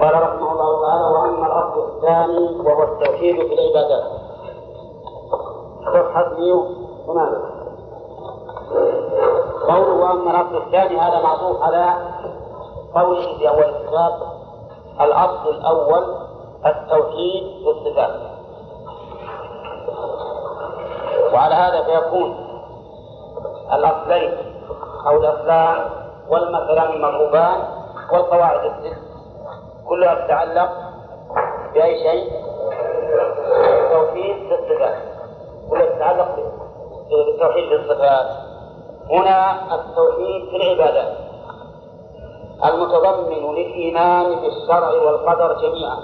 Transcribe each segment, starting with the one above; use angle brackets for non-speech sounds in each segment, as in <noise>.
قال رحمه الله تعالى وأما الاصل الثاني وهو التوحيد في العبادات. صفحة 108 قوله وأما الاصل الثاني هذا معطوف على قوله في أول الكتاب الأصل الأول التوحيد في الصفات وعلى هذا فيكون الأصلين أو الأصلان والمثلان المضروبان والقواعد الست كلها تتعلق بأي شيء؟ التوحيد في الصفات كلها تتعلق بالتوحيد في الصفات هنا التوحيد في العبادات المتضمن للإيمان بالشرع والقدر جميعا.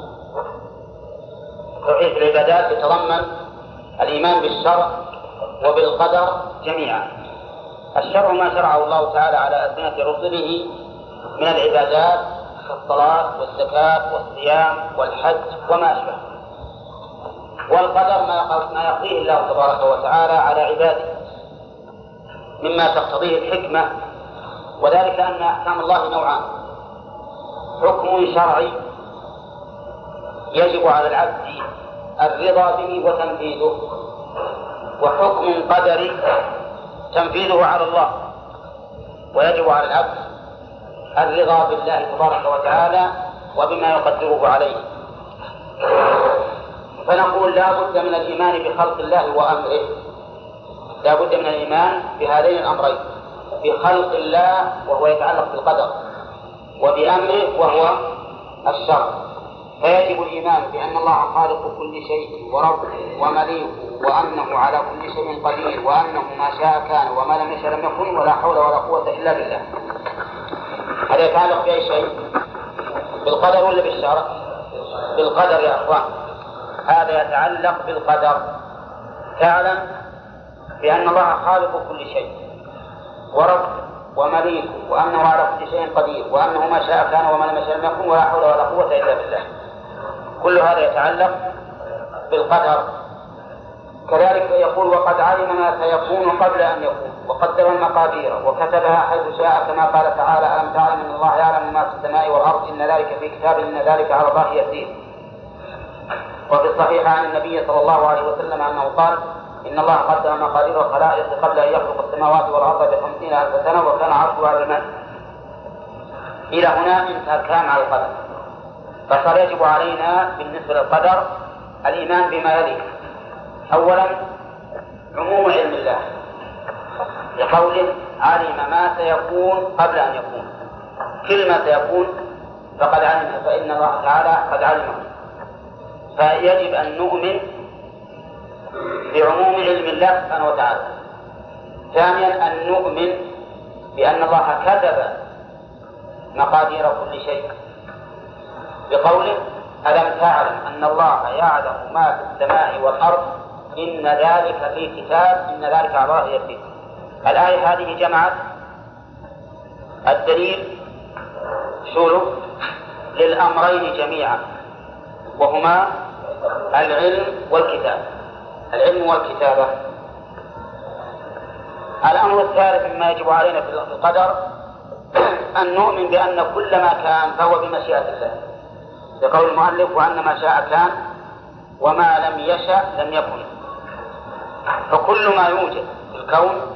التوحيد في العبادات يتضمن الإيمان بالشرع وبالقدر جميعا. الشرع ما شرعه الله تعالى على ألسنة رسله من العبادات كالصلاة والزكاة والصيام والحج وما أشبه. والقدر ما ما يقضيه الله تبارك وتعالى على عباده. مما تقتضيه الحكمة وذلك أن أحكام الله نوعان. حكم شرعي يجب على العبد الرضا به وتنفيذه وحكم قدري تنفيذه على الله ويجب على العبد الرضا بالله تبارك وتعالى وبما يقدره عليه. فنقول لا بد من الإيمان بخلق الله وأمره. لا بد من الإيمان بهذين الأمرين. بخلق الله وهو يتعلق بالقدر وبأمره وهو الشر. فيجب الإيمان بأن الله خالق كل شيء ورب ومليك وأنه على كل شيء قدير وأنه ما شاء كان وما لم يشاء لم يكن ولا حول ولا قوة إلا بالله. هذا يتعلق بأي شيء؟ بالقدر ولا بالشرع؟ بالقدر يا أخوان. هذا يتعلق بالقدر. تعلم بأن الله خالق كل شيء ورب ومليك وأنه على كل شيء قدير وأنه ما شاء كان وما لم يشاء لم يكن ولا حول ولا قوة إلا بالله. كل هذا يتعلق بالقدر. كذلك يقول وقد علم ما سيكون قبل أن يكون. وقدر المقادير وكتبها حيث شاء كما قال تعالى ألم تعلم أن الله يعلم ما في السماء والأرض إن ذلك في كتاب إن ذلك على الله يسير. وفي الصحيح عن النبي صلى الله عليه وسلم أنه قال إن الله قدر مقادير الخلائق قبل أن يخلق السماوات والأرض بخمسين ألف سنة وكان عرشه على الماء. إلى هنا انتهى الكلام على القدر. فصار يجب علينا بالنسبة للقدر الإيمان بما يلي. أولا عموم علم الله. لقوله علم ما سيكون قبل أن يكون. كل ما سيكون فقد علم فإن الله تعالى قد علمه. فيجب أن نؤمن بعموم علم الله سبحانه وتعالى. ثانيا أن نؤمن بأن الله كتب مقادير كل شيء. بقوله ألم تعلم أن الله يعلم ما في السماء والأرض؟ إن ذلك في كتاب إن ذلك على الله يسير الآية هذه جمعت الدليل شو للأمرين جميعا وهما العلم والكتاب العلم والكتابة. الأمر الثالث مما يجب علينا في القدر <clears throat> أن نؤمن بأن كل ما كان فهو بمشيئة الله. لقول المؤلف وأن ما شاء كان وما لم يشأ لم يكن. فكل ما يوجد في الكون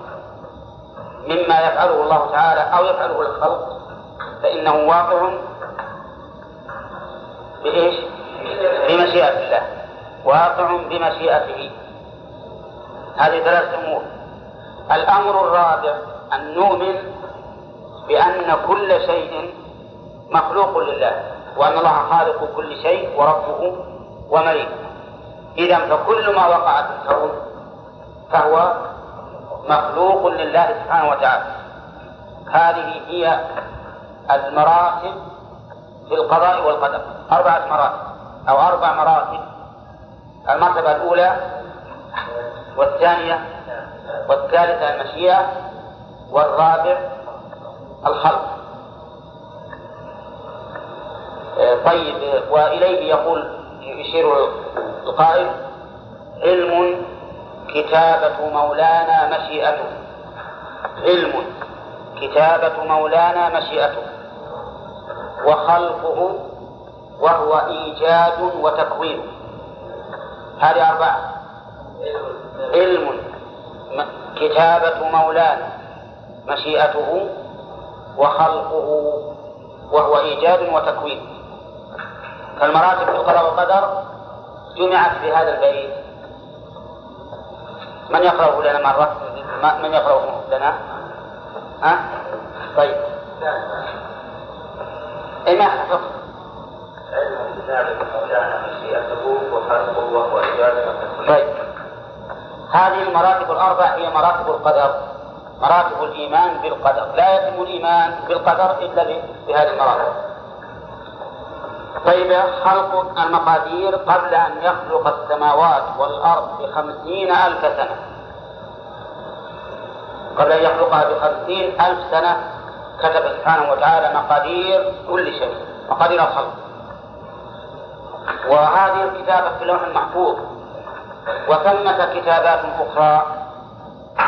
مما يفعله الله تعالى أو يفعله الخلق فإنه واقع بإيش؟ بمشيئة الله. واقع بمشيئته. هذه ثلاث أمور. الأمر الرابع أن نؤمن بأن كل شيء مخلوق لله وأن الله خالق كل شيء وربه ومليكه. إذا فكل ما وقع في الكون فهو مخلوق لله سبحانه وتعالى. هذه هي المراتب في القضاء والقدر. أربعة مراتب أو أربع مراتب. المرتبة الأولى والثانية والثالثة المشيئة والرابع الخلق. طيب وإليه يقول يشير القائل علم كتابة مولانا مشيئته. علم. كتابة مولانا مشيئته. وخلقه وهو إيجاد وتكوين. هذه أربعة. علم. كتابة مولانا مشيئته. وخلقه وهو إيجاد وتكوين. فالمراتب القضاء والقدر جمعت في هذا البيت. من يقرأه لنا مرة؟ من يقرأه لنا؟ ها؟ طيب أي ما حفظ علم مشيئته وخلقه وهو إيجاد وتكوين طيب هذه المراتب الأربع هي مراتب القدر مراتب الإيمان بالقدر لا يتم الإيمان بالقدر إلا بهذه المراتب طيب خلق المقادير قبل أن يخلق السماوات والأرض بخمسين ألف سنة. قبل أن يخلقها بخمسين ألف سنة كتب سبحانه وتعالى مقادير كل شيء مقادير الخلق. وهذه الكتابة في اللوح المحفوظ وثمة كتابات أخرى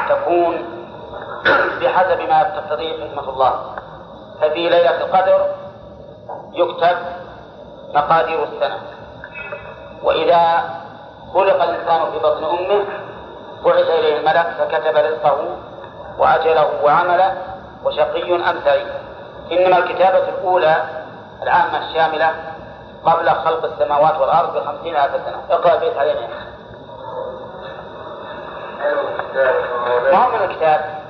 تكون بحسب ما يقتضيه حكمة الله. ففي ليلة القدر يكتب مقادير السنة وإذا خلق الإنسان في بطن أمه بعث إليه الملك فكتب رزقه وأجله وعمله وشقي أم سعيد إنما الكتابة الأولى العامة الشاملة قبل خلق السماوات والأرض بخمسين ألف سنة اقرأ البيت علينا ما من الكتاب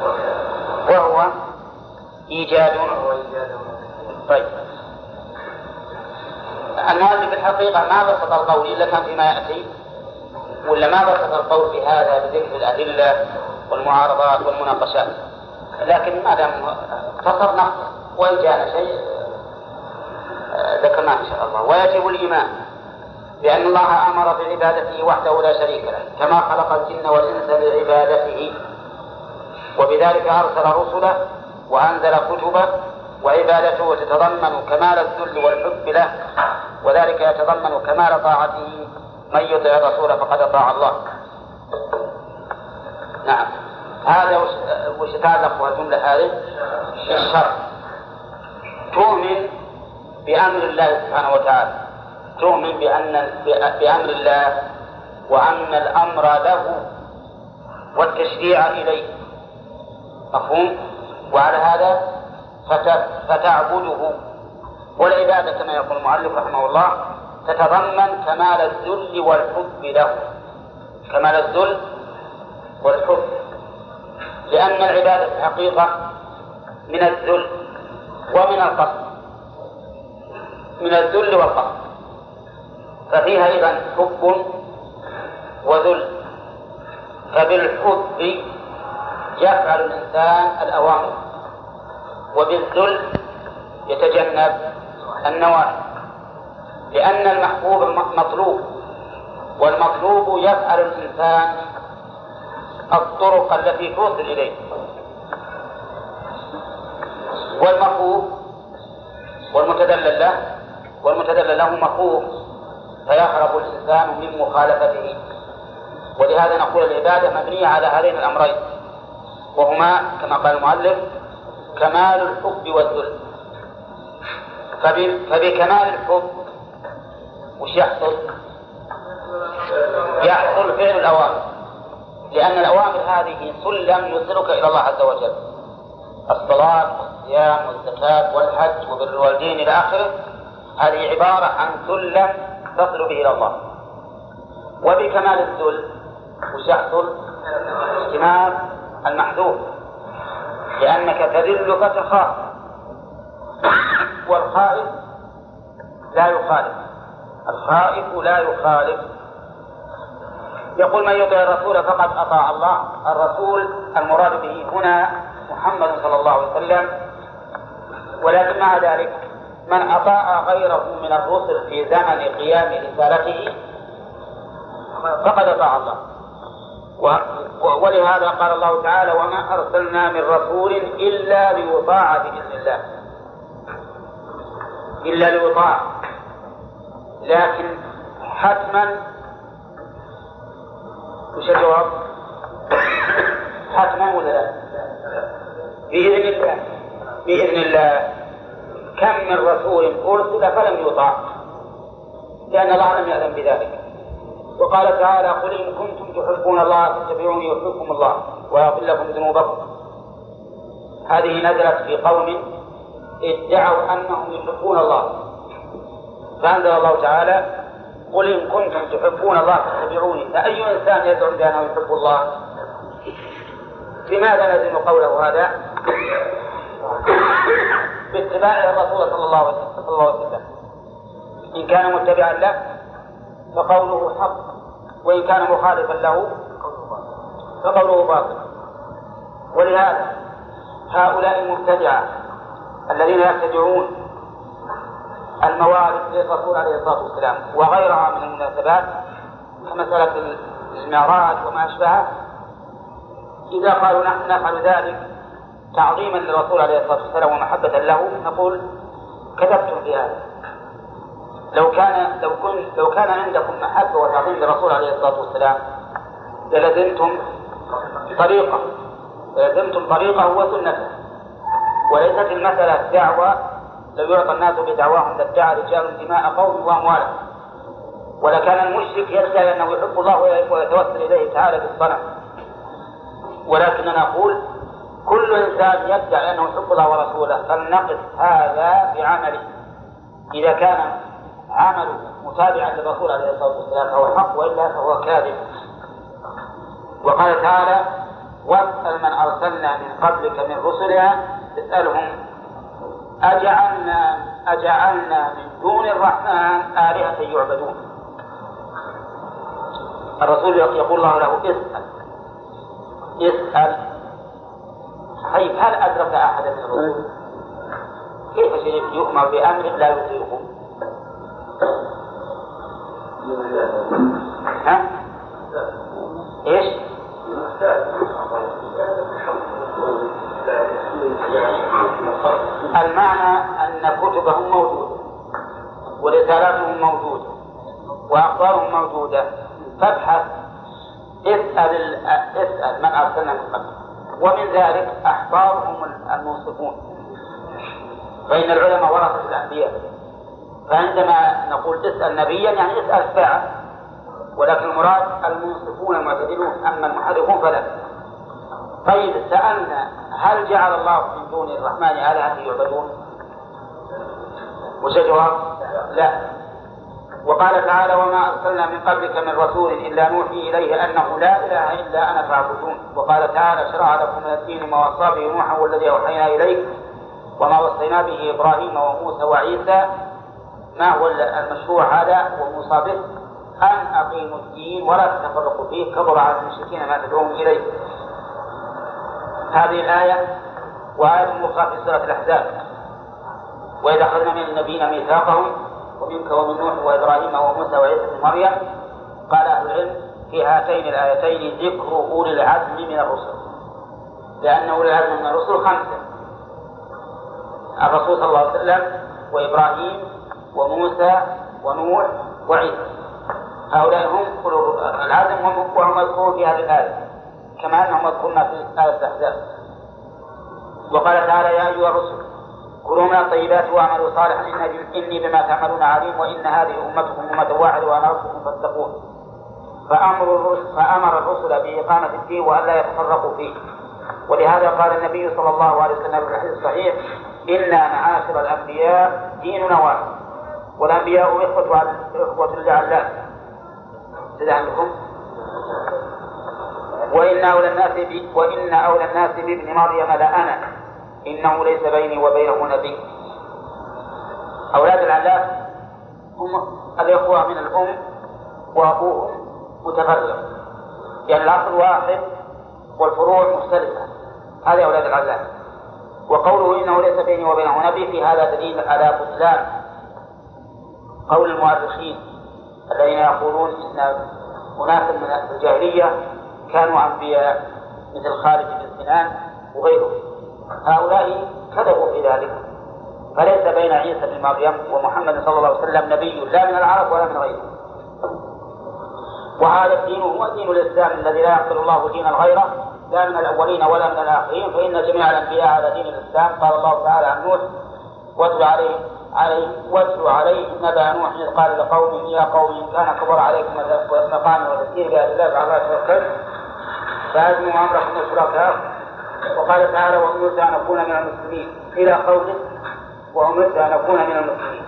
وهو إيجاد طيب. المؤلف الحقيقة ما بسط القول إلا كان فيما يأتي؟ ولا ما بسط القول في هذا بذكر الأدلة والمعارضات والمناقشات؟ لكن ما دام اختصر نقص وإن جاء شيء آه، ذكرناه إن شاء الله. ويجب الإيمان بأن الله أمر بعبادته وحده لا شريك له كما خلق الجن والإنس لعبادته وبذلك أرسل رسله وأنزل كتبه وعبادته تتضمن كمال الذل والحب له وذلك يتضمن كمال طاعته. من يطع الرسول فقد أطاع الله. نعم. هذا وش تعلق الجملة هذه؟ الشر تؤمن بأمر الله سبحانه وتعالى. تؤمن بأن بأمر الله وأن الأمر له والتشريع إليه. مفهوم؟ وعلى هذا فتعبده. والعبادة كما يقول المؤلف رحمه الله تتضمن كمال الذل والحب له. كمال الذل والحب. لأن العبادة في الحقيقة من الذل ومن القصد. من الذل والقصد. ففيها أيضا حب وذل. فبالحب يفعل الإنسان الأوامر وبالذل يتجنب النواهي لأن المحبوب مطلوب والمطلوب يفعل الإنسان الطرق التي توصل إليه. والمخوف والمتدلل له والمتدلل له مخوف فيهرب الإنسان من مخالفته. ولهذا نقول العبادة مبنية على هذين الأمرين. وهما كما قال المؤلف كمال الحب والذل. فبكمال الحب وش يحصل؟ يحصل فعل الأوامر. لأن الأوامر هذه سلم يوصلك إلى الله عز وجل. الصلاة والصيام والزكاة والحج وبر الوالدين إلى آخره. هذه عبارة عن سلم تصل به إلى الله. وبكمال الذل وش يحصل؟ اجتناب المحذوف لأنك تذل فتخاف والخائف لا يخالف الخائف لا يخالف. يقول من يطع الرسول فقد أطاع الله الرسول المراد به هنا محمد صلى الله عليه وسلم. ولكن مع ذلك من أطاع غيره من الرسل في زمن قيام رسالته فقد أطاع الله. ولهذا قال الله تعالى وما أرسلنا من رسول إلا ليطاع بإذن الله. إلا ليطاع لكن حتما وش الجواب؟ حتما ولا لا؟ بإذن الله. كم من رسول أرسل فلم يطاع. لأن الله لم يأذن بذلك. وقال تعالى قل إن كنتم تحبون الله فاتبعوني يحبكم الله ويغفر لكم ذنوبكم. هذه نزلت في قوم ادعوا أنهم يحبون الله. فأنزل الله تعالى قل إن كنتم تحبون الله فاتبعوني. فأي إنسان يزعم بأنه يحب الله؟ لماذا نزل قوله هذا؟ باتباع الرسول صلى الله عليه وسلم. إن كان متبعا له فقوله حق وإن كان مخالفا له فقوله باطل. ولهذا هؤلاء المبتدعة الذين يبتدعون الموارد للرسول عليه الصلاة والسلام وغيرها من المناسبات كمسألة المعراج وما أشبهه إذا قالوا نحن نفعل ذلك تعظيما للرسول عليه الصلاة والسلام ومحبة له نقول كذبتم في هذا. لو كان لو كن لو كان عندكم محبة وتعظيم للرسول عليه الصلاة والسلام للزمتم طريقة. لزمتم طريقة وسنته وليست المسألة دعوة لو يعطى الناس بدعواهم لادعى رجال دماء قوم وأموالهم. ولكان المشرك يدعي أنه يحب الله ويتوسل إليه تعالى بالصنم ولكننا نقول كل إنسان يدعي أنه يحب الله ورسوله فلنقف هذا بعمله. إذا كان عمله متابعا للرسول عليه الصلاة والسلام فهو حق وإلا فهو كاذب وقال تعالى واسأل من أرسلنا من قبلك من رسلنا اسألهم أجعلنا أجعلنا من دون الرحمن آلهة يعبدون الرسول يقول الله له اسأل اسأل طيب هل أدرك أحدا من الرسل؟ كيف يؤمر بأمر لا يطيقه؟ المعنى أن كتبهم موجودة ورسالاتهم موجودة وأخبارهم موجودة. فابحث اسأل اسأل من أرسلنا من قبل. ومن ذلك أحبارهم المنصفون فإن العلماء ورثة الأنبياء. فعندما نقول تسأل نبيا يعني اسأل ساعة ولكن المراد المنصفون المعتدلون أما المحرفون فلا. طيب سألنا هل جعل الله من دون الرحمن آلهة يعبدون؟ وش الجواب؟ لا. وقال تعالى وما أرسلنا من قبلك من رسول إلا نوحي إليه أنه لا إله إلا أنا فاعبدون. وقال تعالى شرع لكم من الدين ما وصى به نوحا والذي أوحينا إليك وما وصينا به إبراهيم وموسى وعيسى. ما هو المشروع هذا؟ وموصى به أن أقيموا الدين ولا تتفرقوا فيه. كبر على المشركين ما تدعوهم إليه. هذه الآية وآية أخرى في سورة الأحزاب. وإذا أخذنا من النبيين ميثاقهم ومنك ومن نوح وإبراهيم وموسى وعيسى بن مريم قال أهل العلم في هاتين الآيتين ذكر أولي العزم من الرسل. لأن أولي العزم من الرسل خمسة. الرسول صلى الله عليه وسلم وإبراهيم وموسى ونوح وعيسى. هؤلاء هم أولو العزم وهم مذكورون في هذه الآية. كما أنهم مذكورون في آية الأحزاب. وقال تعالى يا أيها الرسل كلوا من الطيبات واعملوا صالحا إني بما تعملون عليم وإن هذه أمتكم أمة واحدة وأنا ربكم فاتقون. فأمر الرسل فأمر الرسل بإقامة الدين وألا يتفرقوا فيه. ولهذا قال النبي صلى الله عليه وسلم في الحديث الصحيح إنا معاشر الأنبياء ديننا واحد والأنبياء إخوة إخوة لعلات عندكم وإن أولى الناس. وإن أولى الناس بابن مريم لأنا. إنه ليس بيني وبينه نبي. أولاد العلاف هم الإخوة من الأم وأبوهم متفرق. يعني الأصل واحد والفروع مختلفة. هذه أولاد العلاف وقوله إنه ليس بيني وبينه نبي في هذا دليل على بطلان. قول المؤرخين الذين يقولون إن أناسا من الجاهلية كانوا أنبياء مثل خالد بن سنان وغيره هؤلاء كذبوا في ذلك فليس بين عيسى بن مريم ومحمد صلى الله عليه وسلم نبي لا من العرب ولا من غيرهم وهذا الدين هو دين الإسلام الذي لا يقبل الله دينا غيره لا من الأولين ولا من الآخرين فإن جميع الأنبياء على دين الإسلام قال الله تعالى عن نوح واتل عليه عليه واتل عليه نبأ نوح إذ قال لقومه يا قوم إن كان كبر عليكم مقامي وتذكير بآيات الله فعلى توكل فأجمعوا أمركم الشركاء وقال تعالى وأمرت أن أكون من المسلمين. إلى قوله وأمرت أن أكون من المسلمين.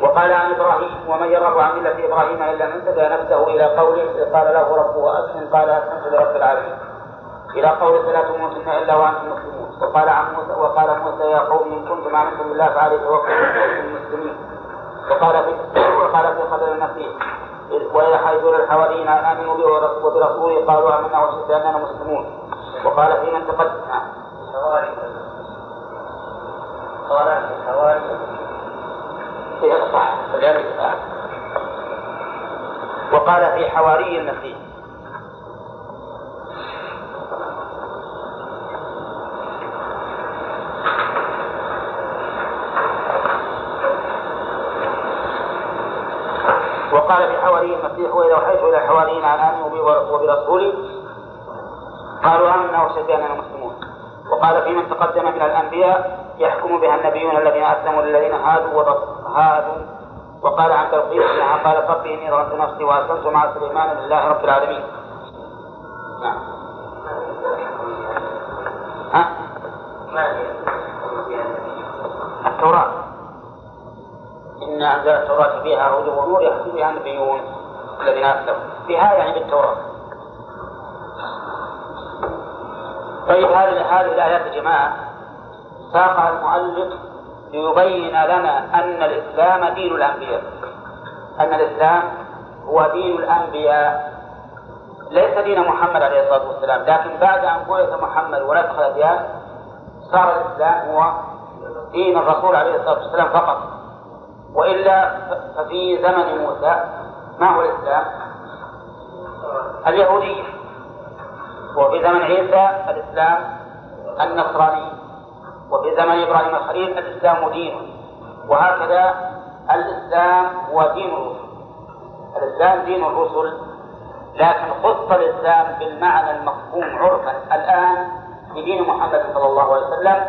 وقال عن إبراهيم ومن يرغب عن ملة إبراهيم إلا من سدى نفسه. إلى قوله اذ قال له ربه أسلم. قال أسلمت لرب العالمين. إلى قوله فلا تموتن إلا وأنتم مسلمون. وقال عن موسى وقال موسى يا قوم إن كنتم امنتم بالله فعليه توكلوا المسلمين وقال في وقال في خبر المسيح وإذا حيث الحواريين آمنوا به وبرسوله قالوا آمنا واشهد أننا مسلمون. وقال في من تقدم الحواري قال الحواري صح وقال في حواري المسيح حواري المسيح واذا اوحيت إلى الحواريين ان امنوا بي وبرسولي قالوا آمنا وشهدنا اننا مسلمون وقال في من تقدم من الأنبياء يحكم بها النبيون الذين أسلموا للذين هادوا هادوا وقال عن تلقيس انها قالت ربي إني ظلمت نفسي واسلمت مع سليمان لله رب العالمين. نعم. ها؟ التوراة أنزل التوراة فيها هدى ونور يحكم بها النبيون الذين أسلموا. بها يعني بالتوراة. طيب هذه هذه الآيات يا جماعة ساقها المؤلف ليبين لنا أن الإسلام دين الأنبياء. أن الإسلام هو دين الأنبياء. ليس دين محمد عليه الصلاة والسلام. لكن بعد أن بعث محمد ونسخ الأديان صار الإسلام هو دين الرسول عليه الصلاة والسلام فقط. وإلا ففي زمن موسى ما هو الإسلام؟ اليهودية وفي زمن عيسى الإسلام النصراني. وفي زمن إبراهيم الخليل الإسلام دين. وهكذا الإسلام هو دين الرسل. الإسلام دين الرسل لكن خص الإسلام بالمعنى المفهوم عرفا الآن بدين محمد صلى الله عليه وسلم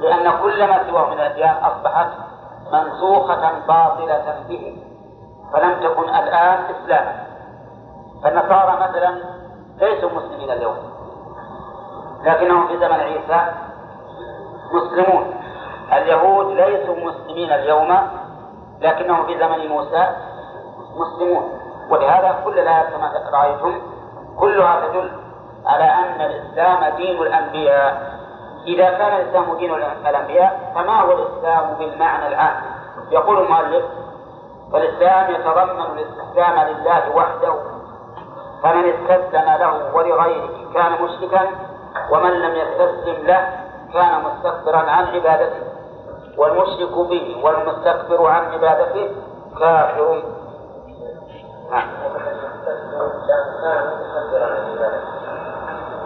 لأن كل ما سواه من الأديان أصبحت منسوخة باطلة به فلم تكن الآن إسلاما. فالنصارى مثلا ليسوا مسلمين اليوم لكنهم في زمن عيسى مسلمون. اليهود ليسوا مسلمين اليوم لكنهم في زمن موسى مسلمون. ولهذا كل الآيات كما رأيتم كلها تدل على أن الإسلام دين الأنبياء. إذا كان الإسلام دين الأنبياء فما هو الإسلام بالمعنى العام؟ يقول المؤلف فالإسلام يتضمن الاستسلام لله وحده فمن استسلم له ولغيره كان مشركا ومن لم يستسلم له كان مستكبرا عن عبادته والمشرك به والمستكبر عن عبادته كافر. نعم.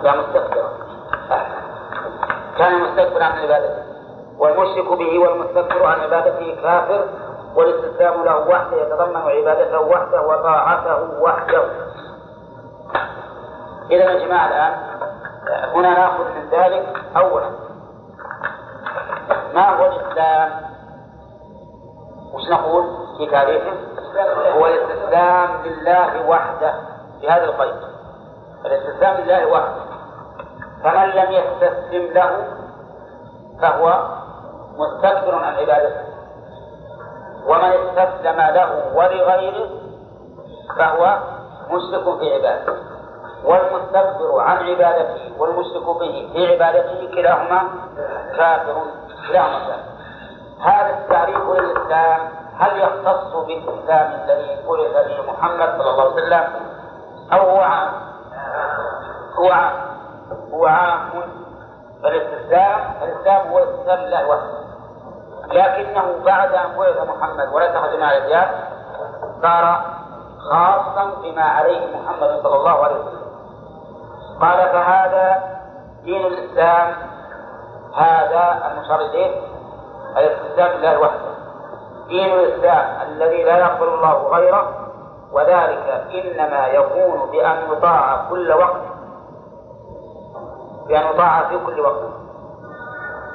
لا مستكبرا كان مستكبرا عن عبادته والمشرك به والمستكبر عن عبادته كافر والاستسلام له وحده يتضمن عبادته وحده وطاعته وحده إذا يا جماعة الآن هنا نأخذ من ذلك أولا ما هو الإسلام؟ وش نقول في تعريفه؟ هو الاستسلام لله وحده في هذا القيد الاستسلام لله وحده فمن لم يستسلم له فهو مستكبر عن عبادته. ومن استسلم له ولغيره فهو مشرك في عبادته. والمستكبر عن عبادته والمشرك به في عبادته كلاهما كافر كلاهما كافر. هذا التعريف للإسلام هل يختص بالإسلام الذي بعث به محمد صلى الله عليه وسلم؟ أو هو عام؟ هو عام. هو عام فالاستسلام الإسلام هو الاستسلام لله وحده. لكنه بعد أن بعث محمد ونسخ جماعة الأديان صار خاصا بما عليه محمد صلى الله عليه وسلم. قال فهذا دين الإسلام هذا المشار إليه الاستسلام لله وحده. دين الإسلام الذي لا يقبل الله غيره وذلك إنما يكون بأن يطاع كل وقت بأن يطاع في كل وقت.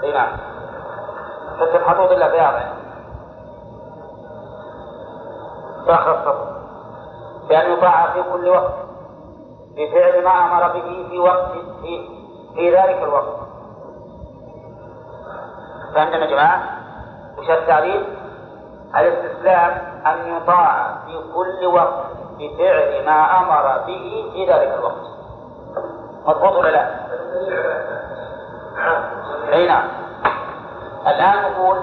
أي نعم. بس الحدود إلا بياض. اخر الصبر. بأن يطاع في كل وقت. بفعل ما أمر به في وقت في في ذلك الوقت. فهمتم يا جماعة؟ وش التعليل؟ الاستسلام أن يطاع في كل وقت بفعل ما أمر به في ذلك الوقت. مضبوط ولا لا؟ أي نعم الآن نقول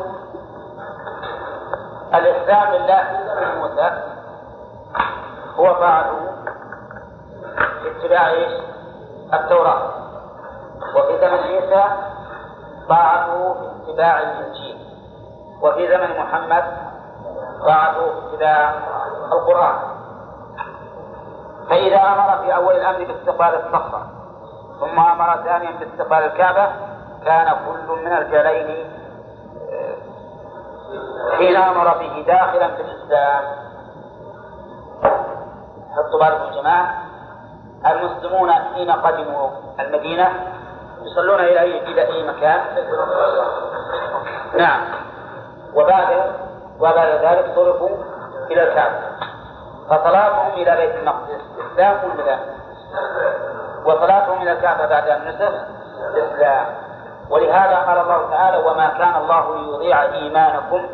الإسلام لله في زمن موسى هو طاعته اتباع إيش؟ التوراة وفي زمن عيسى طاعته في اتباع الإنجيل وفي زمن محمد طاعته في اتباع القرآن فإذا أمر في أول الأمر باستقبال الصخرة ثم أمر ثانيا باستقبال الكعبة. كان كل من الجلين آه، حين أمر به داخلا في الإسلام. حطوا بالكم يا جماعة. المسلمون حين قدموا المدينة يصلون إلى أي إلى أي مكان؟ نعم. وبعد وبعد ذلك صرفوا إلى الكعبة. فصلاتهم إلى بيت المقدس. إسلام ولا وصلاتهم إلى الكعبة بعد أن نسخ إسلام ولهذا قال الله تعالى وما كان الله ليضيع إيمانكم.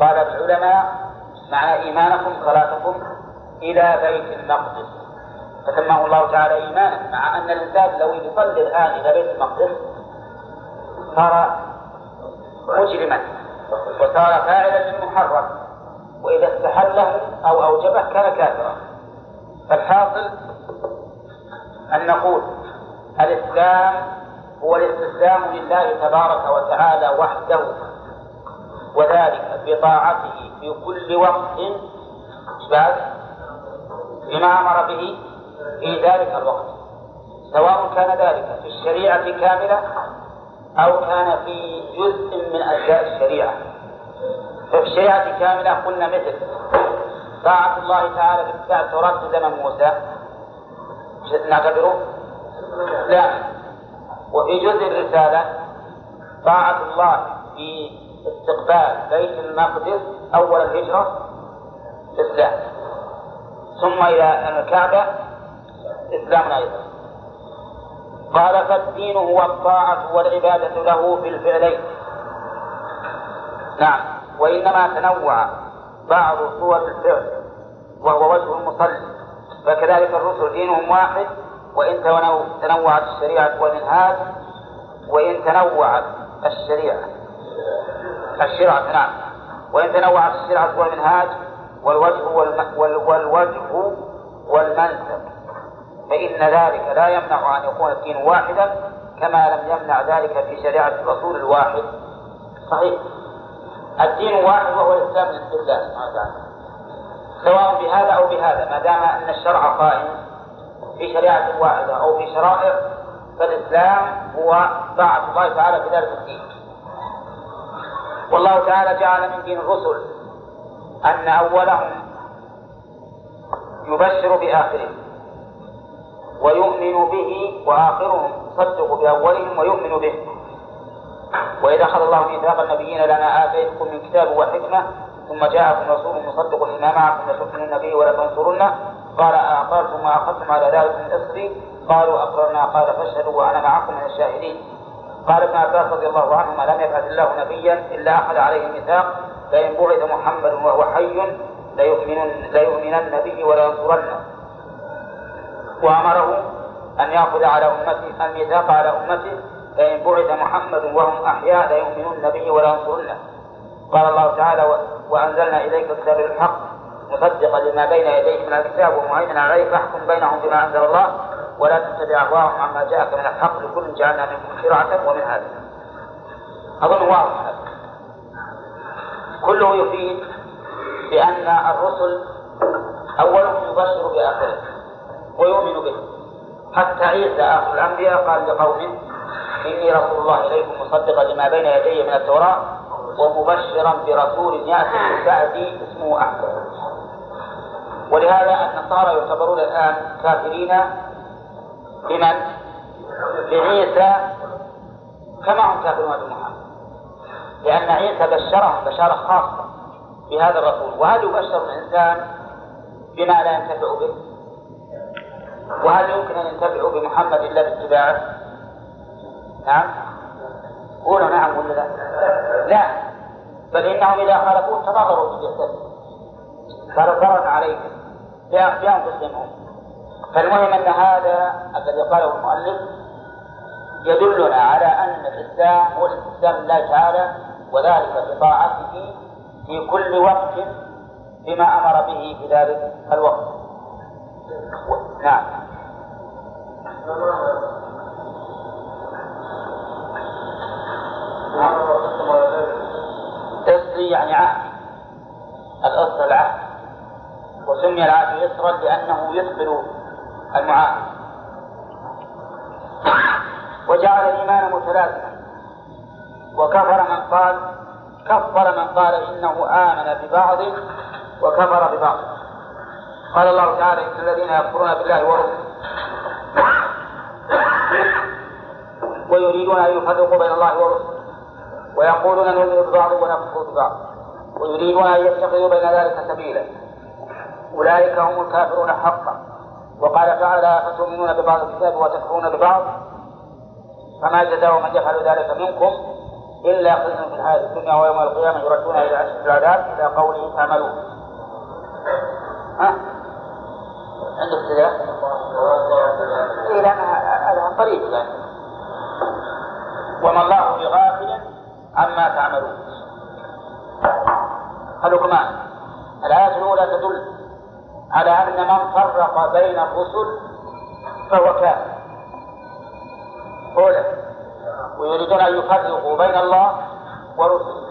قال العلماء معنى إيمانكم صلاتكم إلى بيت المقدس. فسماه الله تعالى إيمانا مع أن الإنسان لو يصلي الآن إلى بيت المقدس صار مجرما وصار فاعلا للمحرم وإذا استحله أو أوجبه كان كافرا. فالحاصل أن نقول الإسلام هو الاستسلام لله تبارك وتعالى وحده وذلك بطاعته في كل وقت بعد بما أمر به في ذلك الوقت سواء كان ذلك في الشريعة كاملة أو كان في جزء من أجزاء الشريعة. ففي الشريعة كاملة قلنا مثل طاعة الله تعالى في التوراة زمن موسى. نعتبره؟ لا. وفي جزء الرسالة طاعة الله في استقبال بيت المقدس أول الهجرة إسلام ثم إلى الكعبة إسلام أيضا. قال فالدين هو الطاعة والعبادة له في الفعلين نعم. وإنما تنوع بعض صور الفعل وهو وجه المصلي. فكذلك الرسل دينهم واحد وإن تنوعت الشريعة والمنهاج وإن تنوعت الشريعة. الشرعة نعم. وإن تنوعت الشرعة والمنهاج والوجه والوجه والمنسب فإن ذلك لا يمنع أن يكون الدين واحدا كما لم يمنع ذلك في شريعة الرسول الواحد. صحيح. الدين واحد وهو الإسلام لله سبحانه وتعالى. سواء بهذا أو بهذا ما دام أن الشرع قائم في شريعة واحدة أو في شرائع فالإسلام هو طاعة الله تعالى في ذلك الدين. والله تعالى جعل من دين الرسل أن أولهم يبشر بآخرهم ويؤمن به وآخرهم يصدق بأولهم ويؤمن به. وإذا أخذ الله ميثاق النبيين لنا آتيتكم من كتاب وحكمة ثم جاءكم رسول مصدق لما معكم لتؤمنن به ولا تنصرنه قال أقررتم وأخذتم على ذلك من إصري. قالوا أقررنا. قال فاشهدوا وأنا معكم من الشاهدين. قال ابن عباس رضي الله عنهما لم يبعث الله نبيا إلا أخذ عليه الميثاق. لئن بعث محمد وهو حي ليؤمنن ليؤمنن به ولينصرنه وأمره أن يأخذ على أمته الميثاق على أمته. لئن بعث محمد وهم أحياء ليؤمنن به ولينصرنه قال الله تعالى وأنزلنا إليك الكتاب بالحق. مصدقا لما بين يديه من الكتاب ومهيمنا عليه فاحكم بينهم بما أنزل الله ولا تتبع أهواءهم عما جاءك من الحق لكل جعلنا منكم شرعة ومن هذا أظن واضح. كله يفيد بأن الرسل أولهم يبشر بآخره ويؤمن به. حتى عيسى آخر الأنبياء قال لقومه إني رسول الله إليكم مصدقا لما بين يدي من التوراة ومبشرا برسول يأتي من بعدي اسمه أحمد ولهذا النصارى يعتبرون الآن كافرين بمن؟ بعيسى كما هم كافرون بمحمد لأن عيسى بشره بشارة خاصة بهذا الرسول وهل يبشر الإنسان بما لا ينتفع به؟ وهل يمكن أن ينتفعوا بمحمد إلا باتباعه؟ نعم قولوا نعم ولا لا؟ لا. بل إنهم إذا خالفوه تضرروا بجسدهم صار ضررا عليهم بأنفسهم. هم فالمهم أن هذا الذي قاله المؤلف يدلنا على أن الإسلام هو الاستسلام لله تعالى وذلك بطاعته في كل وقت بما أمر به في ذلك الوقت. نعم. إصري يعني عهد. الإصر العهد. وسمي العهد إصرا لأنه يصبر المعاهد. وجعل الإيمان متلازما. وكفر من قال كفر من قال إنه آمن ببعض وكفر ببعض. قال الله تعالى إن الذين يكفرون بالله ورسله ويريدون أن يفرقوا بين الله ورسله. ويقولون نؤمن ببعض ونكفر ببعض ويريدون أن يتخذوا بين ذلك سبيلا. أولئك هم الكافرون حقا. وقال تعالى فتؤمنون ببعض الكتاب وتكفرون ببعض؟ فما جزاء من يفعل ذلك منكم إلا خزي في الحياة الدنيا ويوم القيامة يردون إلى أشد العذاب إلى قوله تعملون ها؟ عندك كذا؟ إيه لأن هذا طريق يعني. وما الله بغافل عما تعملون. الحكمان الآية الأولى تدل على أن من فرق بين الرسل فهو كافر. أولى. ويريدون أن يفرقوا بين الله ورسله.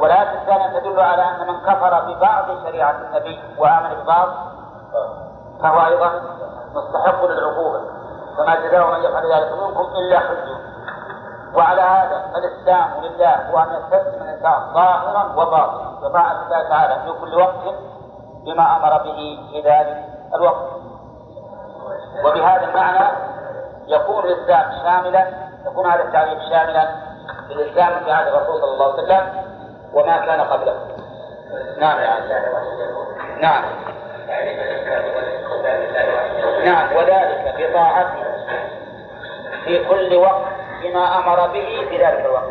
والآية الثانية تدل على أن من كفر ببعض شريعة النبي وآمن ببعض فهو أيضا مستحق للعقوبة. فما جزاء من يفعل ذلك منكم إلا خزي وعلى هذا فالإسلام لله هو أن يستسلم الإنسان ظاهرا وباطنا. بطاعة الله تعالى في كل وقت بما أمر به في ذلك الوقت. وبهذا المعنى يكون الإسلام شاملا يكون هذا التعريف شاملا للإسلام في عهد الرسول صلى الله عليه وسلم وما كان قبله. نعم. نعم. نعم. وذلك بطاعته في كل وقت بما أمر به في ذلك الوقت.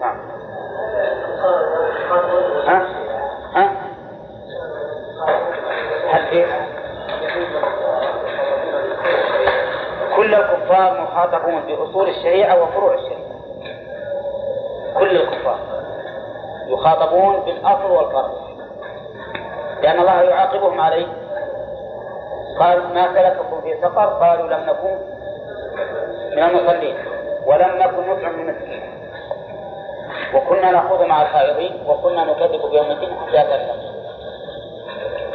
نعم. ها؟ ها؟ هل في كل الكفار مخاطبون بأصول الشريعة وفروع الشريعة. كل الكفار يخاطبون بالأصل والفرع. لأن الله يعاقبهم عليه. قال ما سلككم في سقر؟ قالوا لم نكن من المصلين ولم نكن نطعم المسكين وكنا نخوض مع الخائضين وكنا نكذب بيوم الدين حتى أتانا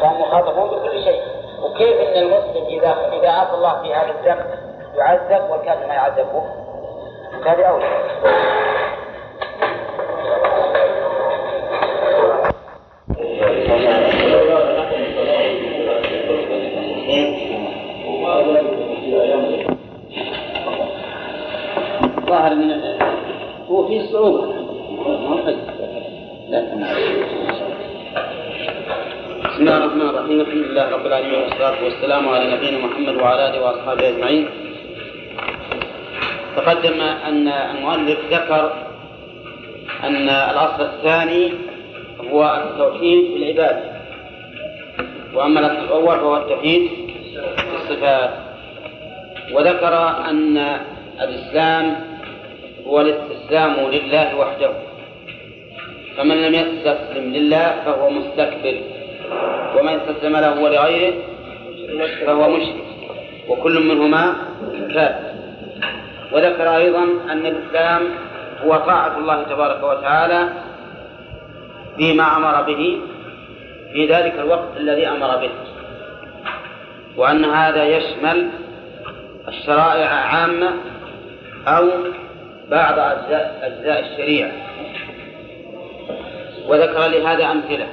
فهم مخاطبون بكل شيء. وكيف إن المسلم إذا إذا عصى الله في هذا الذنب يعذب والكافر ما يعذبه؟ هذه أولى. بسم الله الرحمن الرحيم. الحمد لله رب العالمين والصلاة والسلام على نبينا محمد وعلى آله وأصحابه أجمعين. تقدم أن المؤلف ذكر أن الأصل الثاني هو التوحيد في العبادة وأما الأصل الأول فهو التوحيد في الصفات. وذكر أن الإسلام هو الاستسلام لله وحده. فمن لم يستسلم لله فهو مستكبر. ومن استسلم له ولغيره فهو مشرك. وكل منهما كافر وذكر أيضا أن الإسلام هو طاعة الله تبارك وتعالى فيما أمر به في ذلك الوقت الذي أمر به. وأن هذا يشمل الشرائع عامة أو بعض أجزاء, أجزاء الشريعة. وذكر لهذا أمثلة.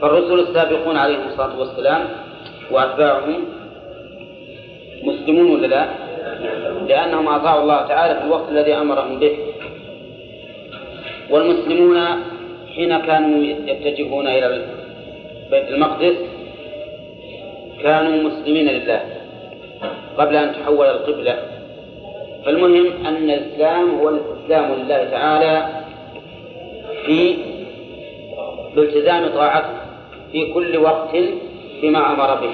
فالرسل السابقون عليهم الصلاة والسلام وأتباعهم مسلمون ولا لا؟ لأنهم أطاعوا الله تعالى في الوقت الذي أمرهم به. والمسلمون حين كانوا يتجهون إلى بيت المقدس كانوا مسلمين لله قبل أن تحول القبلة. فالمهم أن الإسلام هو الاستسلام لله تعالى في بالتزام طاعته في كل وقت بما أمر به.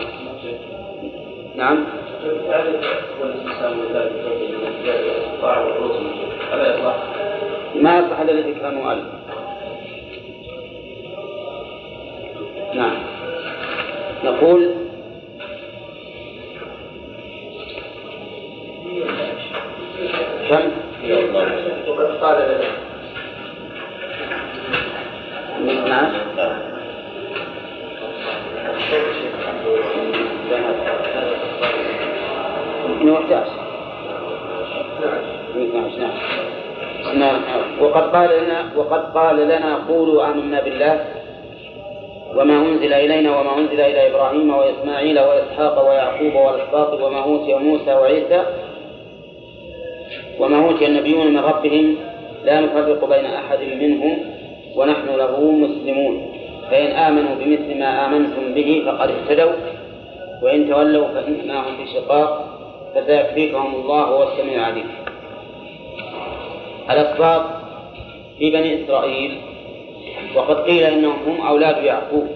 نعم. ما يصح الذي كان مؤلف؟ نعم. نقول كم؟ نعم 111 112 نعم وقد قال لنا وقد قال لنا قولوا آمنا بالله وما أنزل إلينا وما أنزل إلى إبراهيم وإسماعيل وإسحاق ويعقوب والأسباط وما أوتي موسى وعيسى وما أوتي النبيون من ربهم لا نفرق بين أحد منهم ونحن له مسلمون. فإن آمنوا بمثل ما آمنتم به فقد اهتدوا وإن تولوا فإنما هم في شقاق فسيكفيكهم الله هو السميع العليم. الأسباط في بني إسرائيل وقد قيل إنهم هم أولاد يعقوب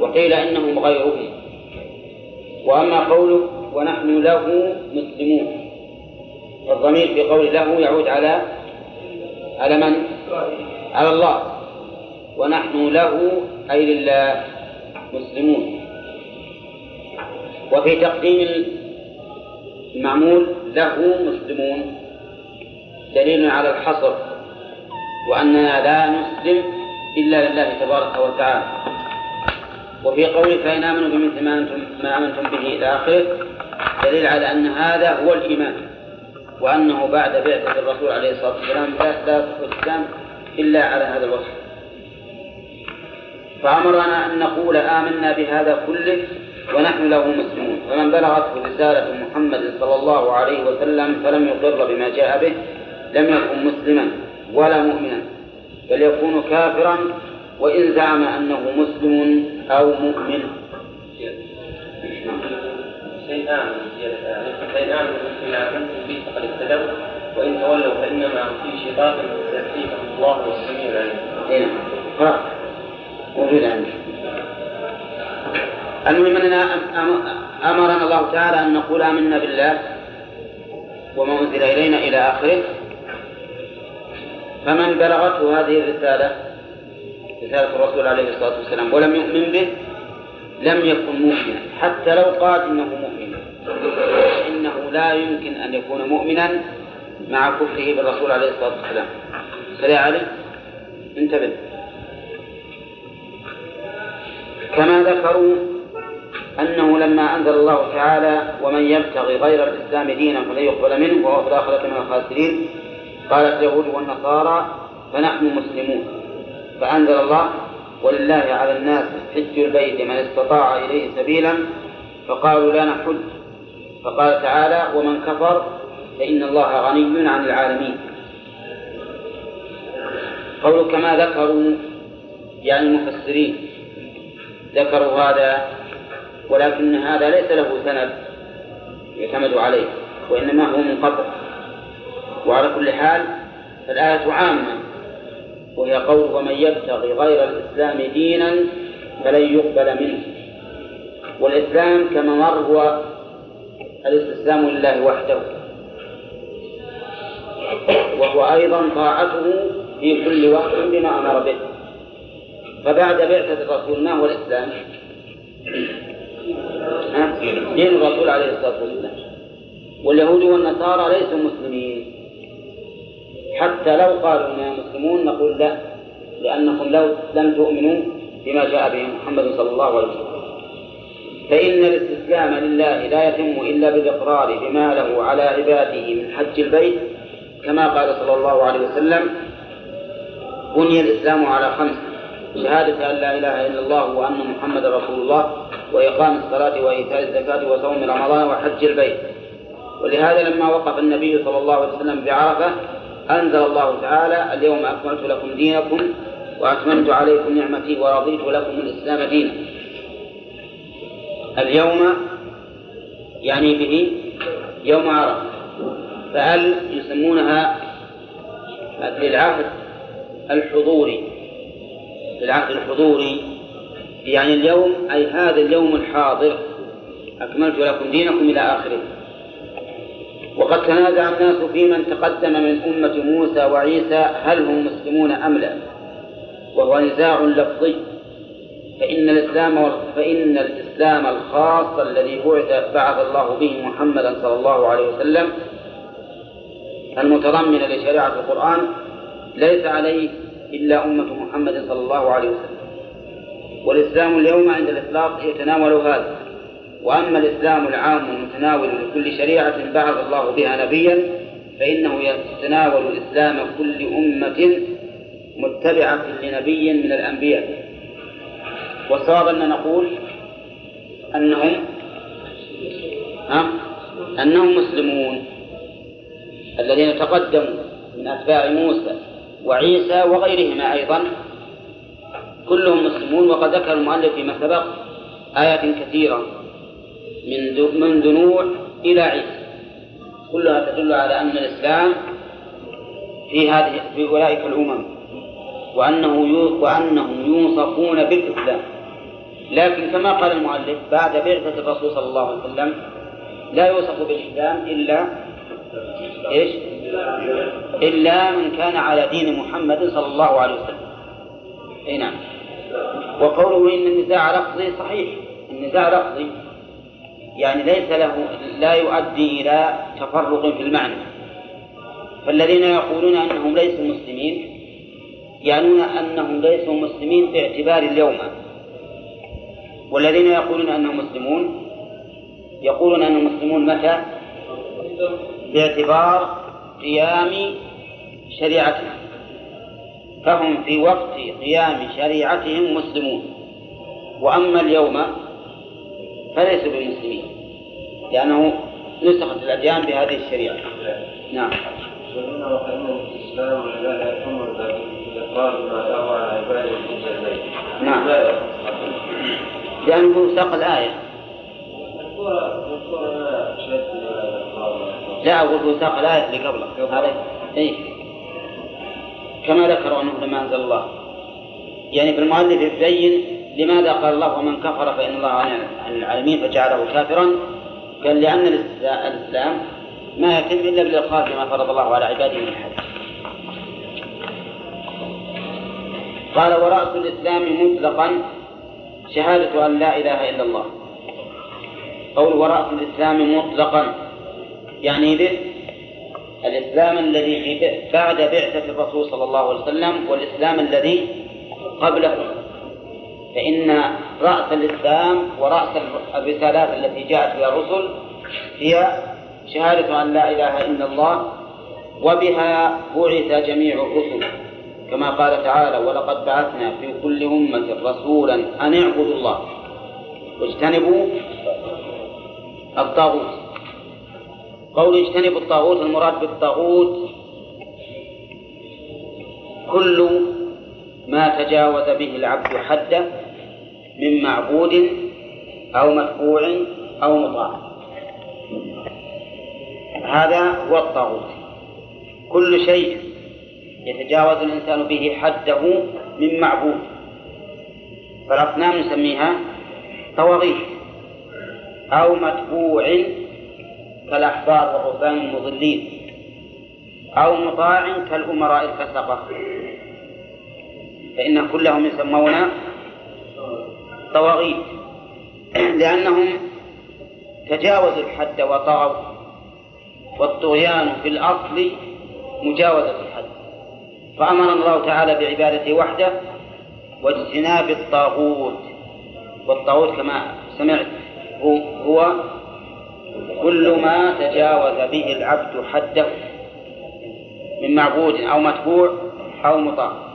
وقيل إنهم غيرهم. وأما قوله ونحن له مسلمون فالضمير في قول له يعود على على من؟ على الله. ونحن له أي لله مسلمون. وفي تقديم المعمول له مسلمون دليل على الحصر وأننا لا نسلم إلا لله تبارك وتعالى. وفي قوله فإن آمنوا بمثل ما أنتم ما آمنتم به إلى آخره دليل على أن هذا هو الإيمان. وأنه بعد بعثة الرسول عليه الصلاة والسلام لا الإسلام إلا على هذا الوصف. فأمرنا أن نقول آمنا بهذا كله ونحن له مسلمون. فمن بلغته رسالة محمد صلى الله عليه وسلم فلم يقر بما جاء به لم يكن مسلما ولا مؤمنا بل يكون كافرا وإن زعم أنه مسلم أو مؤمن. فإن آمنوا فإن آمنوا بما آمنتم به فقد اهتدوا وإن تولوا فإنما هم في شقاق سيكفيكم الله والسميع العليم. إيه. موجود عندي. المهم أننا أمرنا الله تعالى أن نقول آمنا بالله وما أنزل إلينا إلى آخره. فمن بلغته هذه الرسالة رسالة الرسول عليه الصلاة والسلام ولم يؤمن به لم يكن مؤمنا حتى لو قال إنه مؤمن. فإنه لا يمكن أن يكون مؤمنا مع كفره بالرسول عليه الصلاة والسلام. كذا علي. انتبه. كما ذكروا أنه لما أنزل الله تعالى ومن يبتغي غير الإسلام دينا فلن يقبل منه وهو في الآخرة من الخاسرين قالت اليهود والنصارى فنحن مسلمون. فأنزل الله ولله على الناس حج البيت من استطاع إليه سبيلا فقالوا لا نحج. فقال تعالى ومن كفر فإن الله غني عن العالمين. قولوا كما ذكروا يعني المفسرين ذكروا هذا ولكن هذا ليس له سند يعتمد عليه وإنما هو منقطع وعلى كل حال فالآية عامة. وهي قول ومن يبتغي غير الإسلام دينا فلن يقبل منه. والإسلام كما مر هو الاستسلام لله وحده. وهو أيضا طاعته في كل وقت بما أمر به. فبعد بعثة الرسول ما هو الإسلام؟ دين الرسول عليه الصلاة والسلام. واليهود والنصارى ليسوا مسلمين. حتى لو قالوا إننا مسلمون نقول لا لأنكم لو لم تؤمنوا بما جاء به محمد صلى الله عليه وسلم. فإن الاستسلام لله لا يتم إلا بالإقرار بما له على عباده من حج البيت كما قال صلى الله عليه وسلم بني الإسلام على خمس شهادة أن لا إله إلا الله وأن محمد رسول الله وإقام الصلاة وإيتاء الزكاة وصوم رمضان وحج البيت. ولهذا لما وقف النبي صلى الله عليه وسلم بعرفة أنزل الله تعالى اليوم أكملت لكم دينكم وأتممت عليكم نعمتي ورضيت لكم الإسلام دينا. اليوم يعني به يوم عرفة. فهل يسمونها للعهد الحضوري؟ للعهد الحضوري يعني اليوم أي هذا اليوم الحاضر أكملت لكم دينكم إلى آخره. وقد تنازع الناس في من تقدم من أمة موسى وعيسى هل هم مسلمون أم لا. وهو نزاع لفظي. فإن الإسلام فإن الإسلام الخاص الذي بعث بعث الله به محمدا صلى الله عليه وسلم المتضمن لشريعة القرآن ليس عليه إلا أمة محمد صلى الله عليه وسلم. والإسلام اليوم عند الإطلاق يتناول هذا. وأما الإسلام العام المتناول لكل شريعة بعث الله بها نبيا فإنه يتناول إسلام كل أمة متبعة لنبي من الأنبياء. والصواب أن نقول أنهم ها؟ أنهم مسلمون. الذين تقدموا من أتباع موسى وعيسى وغيرهما أيضا كلهم مسلمون وقد ذكر المؤلف فيما سبق آيات كثيرة. من منذ نوح إلى عيسى كلها تدل على أن الإسلام في هذه في أولئك الأمم وأنه وأنهم يوصفون بالإسلام. لكن كما قال المؤلف بعد بعثة الرسول صلى الله عليه وسلم لا يوصف بالإسلام إلا إيش؟ إلا من كان على دين محمد صلى الله عليه وسلم. أي نعم. وقوله إن النزاع لفظي صحيح. النزاع لفظي يعني ليس له لا يؤدي إلى تفرق في المعنى. فالذين يقولون أنهم ليسوا مسلمين يعنون أنهم ليسوا مسلمين باعتبار اليوم. والذين يقولون أنهم مسلمون يقولون أنهم مسلمون متى؟ باعتبار قيام شريعتهم. فهم في وقت قيام شريعتهم مسلمون. وأما اليوم فليسوا بمسلمين لأنه نسخت الأديان بهذه الشريعة. نعم. الإسلام لا يأمر بالإقرار بما له على عباده نعم. لأنه ساق الآية. لا أقول ساق الآية اللي قبله. هذا إيه؟ كما ذكروا أنه لما أنزل الله. يعني في المؤلف يبين لماذا قال الله ومن كفر فإن الله عن العالمين فجعله كافرا؟ قال لأن الإسلام ما يتم إلا بالإخلاص بما فرض الله على عباده من الحج قال ورأس الإسلام مطلقا شهادة أن لا إله إلا الله. قول ورأس الإسلام مطلقا يعني به الإسلام الذي بعد بعثة الرسول صلى الله عليه وسلم والإسلام الذي قبله. فإن رأس الإسلام ورأس الرسالات التي جاءت بها الرسل هي شهادة أن لا إله إلا الله وبها بعث جميع الرسل. كما قال تعالى ولقد بعثنا في كل أمة رسولا أن اعبدوا الله. واجتنبوا الطاغوت. قول اجتنبوا الطاغوت المراد بالطاغوت كل ما تجاوز به العبد حده من معبود أو متبوع أو مطاع هذا هو الطاغوت. كل شيء يتجاوز الإنسان به حده من معبود. فالأصنام نسميها طواغيت أو متبوع كالأحبار والرهبان المضلين أو مطاع كالأمراء الفسقة. فإن كلهم يسمون طواغيت. لأنهم تجاوزوا الحد وطغوا والطغيان في الأصل مجاوزة الحد. فأمر الله تعالى بعبادته وحده واجتناب الطاغوت. والطاغوت كما سمعت هو كل ما تجاوز به العبد حده من معبود أو متبوع أو مطاع.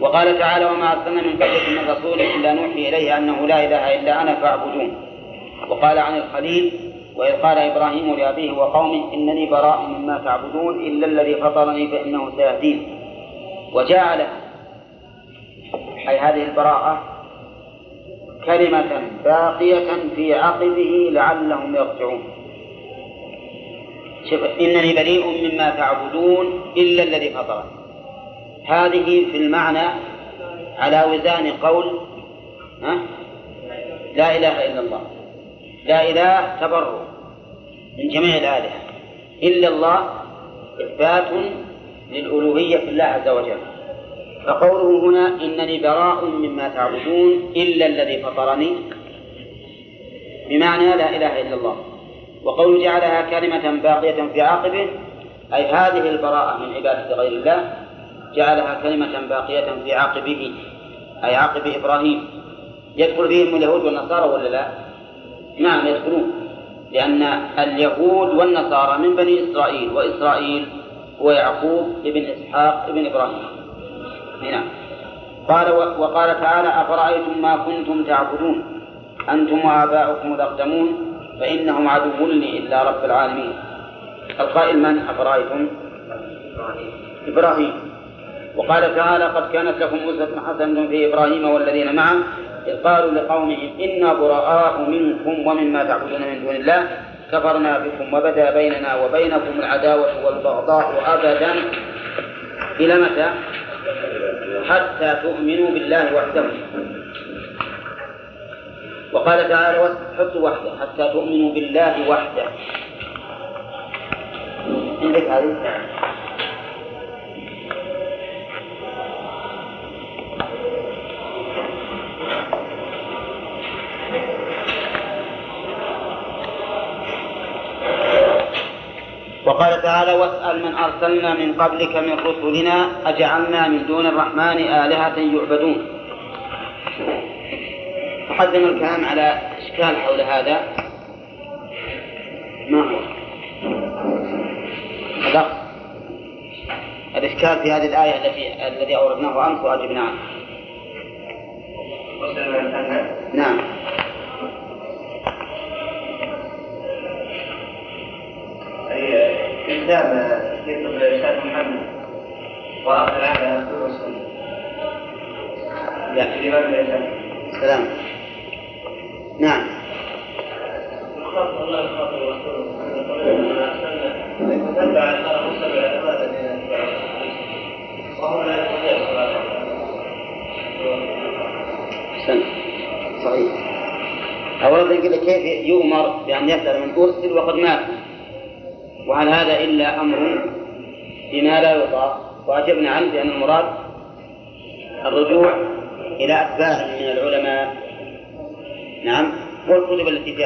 وقال تعالى وما أرسلنا من قبلك من رسول إلا نوحي إليه أنه لا إله إلا أنا فاعبدون. وقال عن الخليل وإذ قال إبراهيم لأبيه وقومه إنني براء مما تعبدون إلا الذي فطرني فإنه سيهدين. وجعل أي هذه البراءة كلمة باقية في عقبه لعلهم يرجعون. شوف إنني بريء مما تعبدون إلا الذي فطرني. هذه في المعنى على وزان قول ها؟ لا إله إلا الله. لا إله تبرر من جميع الآلهة. إلا الله إثبات للألوهية في الله عز وجل. فقوله هنا إنني براء مما تعبدون إلا الذي فطرني. بمعنى لا إله إلا الله. وقول جعلها كلمة باقية في عاقبه أي هذه البراءة من عبادة غير الله جعلها كلمة باقية في عاقبه أي عاقب إبراهيم. يدخل فيهم اليهود والنصارى ولا لا؟ نعم يدخلون. لأن اليهود والنصارى من بني إسرائيل وإسرائيل هو يعقوب ابن إسحاق ابن إبراهيم. نعم. قال وقال تعالى أفرأيتم ما كنتم تعبدون؟ أنتم وآباؤكم الأقدمون؟ فإنهم عدو لي إلا رب العالمين. القائل من؟ أفرأيتم؟ إبراهيم. وقال تعالى قد كانت لكم أسوة حسنة في إبراهيم والذين معه إذ قالوا لقومهم إنا براء منكم ومما تعبدون من دون الله كفرنا بكم وبدا بيننا وبينكم العداوة والبغضاء أبدا. إلى متى؟ حتى تؤمنوا بالله وحده. وقال تعالى حطوا وحده حتى تؤمنوا بالله وحده. عندك هذه؟ وقال تعالى واسأل من أرسلنا من قبلك من رسلنا أجعلنا من دون الرحمن آلهة يعبدون. تقدم الكلام على إشكال حول هذا. ما هو؟ الإشكال في هذه الآية التي الذي أوردناه أمس وأجبنا عنه الصلاة سنة صحيح. أولا يقول كيف يؤمر بأن يسأل من أرسل وقد مات. وهل هذا إلا أمر بما لا يطاق؟ وأجبنا عنه بأن المراد الرجوع إلى أتباع من العلماء. نعم. والكتب التي في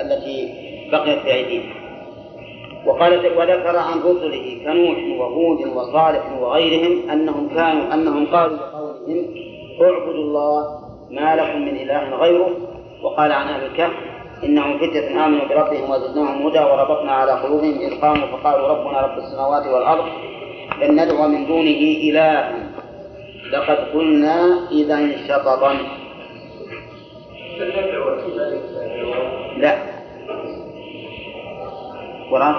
التي بقيت في أيديهم وقال وذكر عن رسله كنوح وهود وصالح وغيرهم أنهم كانوا أنهم قالوا لقومهم اعبدوا الله ما لكم من إله غيره. وقال عن أهل الكهف إنهم فتية آمنوا بربهم وزدناهم هدى وربطنا على قلوبهم إذ قاموا فقالوا ربنا رب السماوات والأرض لن ندعو من دونه إلها. لقد قلنا إذا شططا. لا. وراء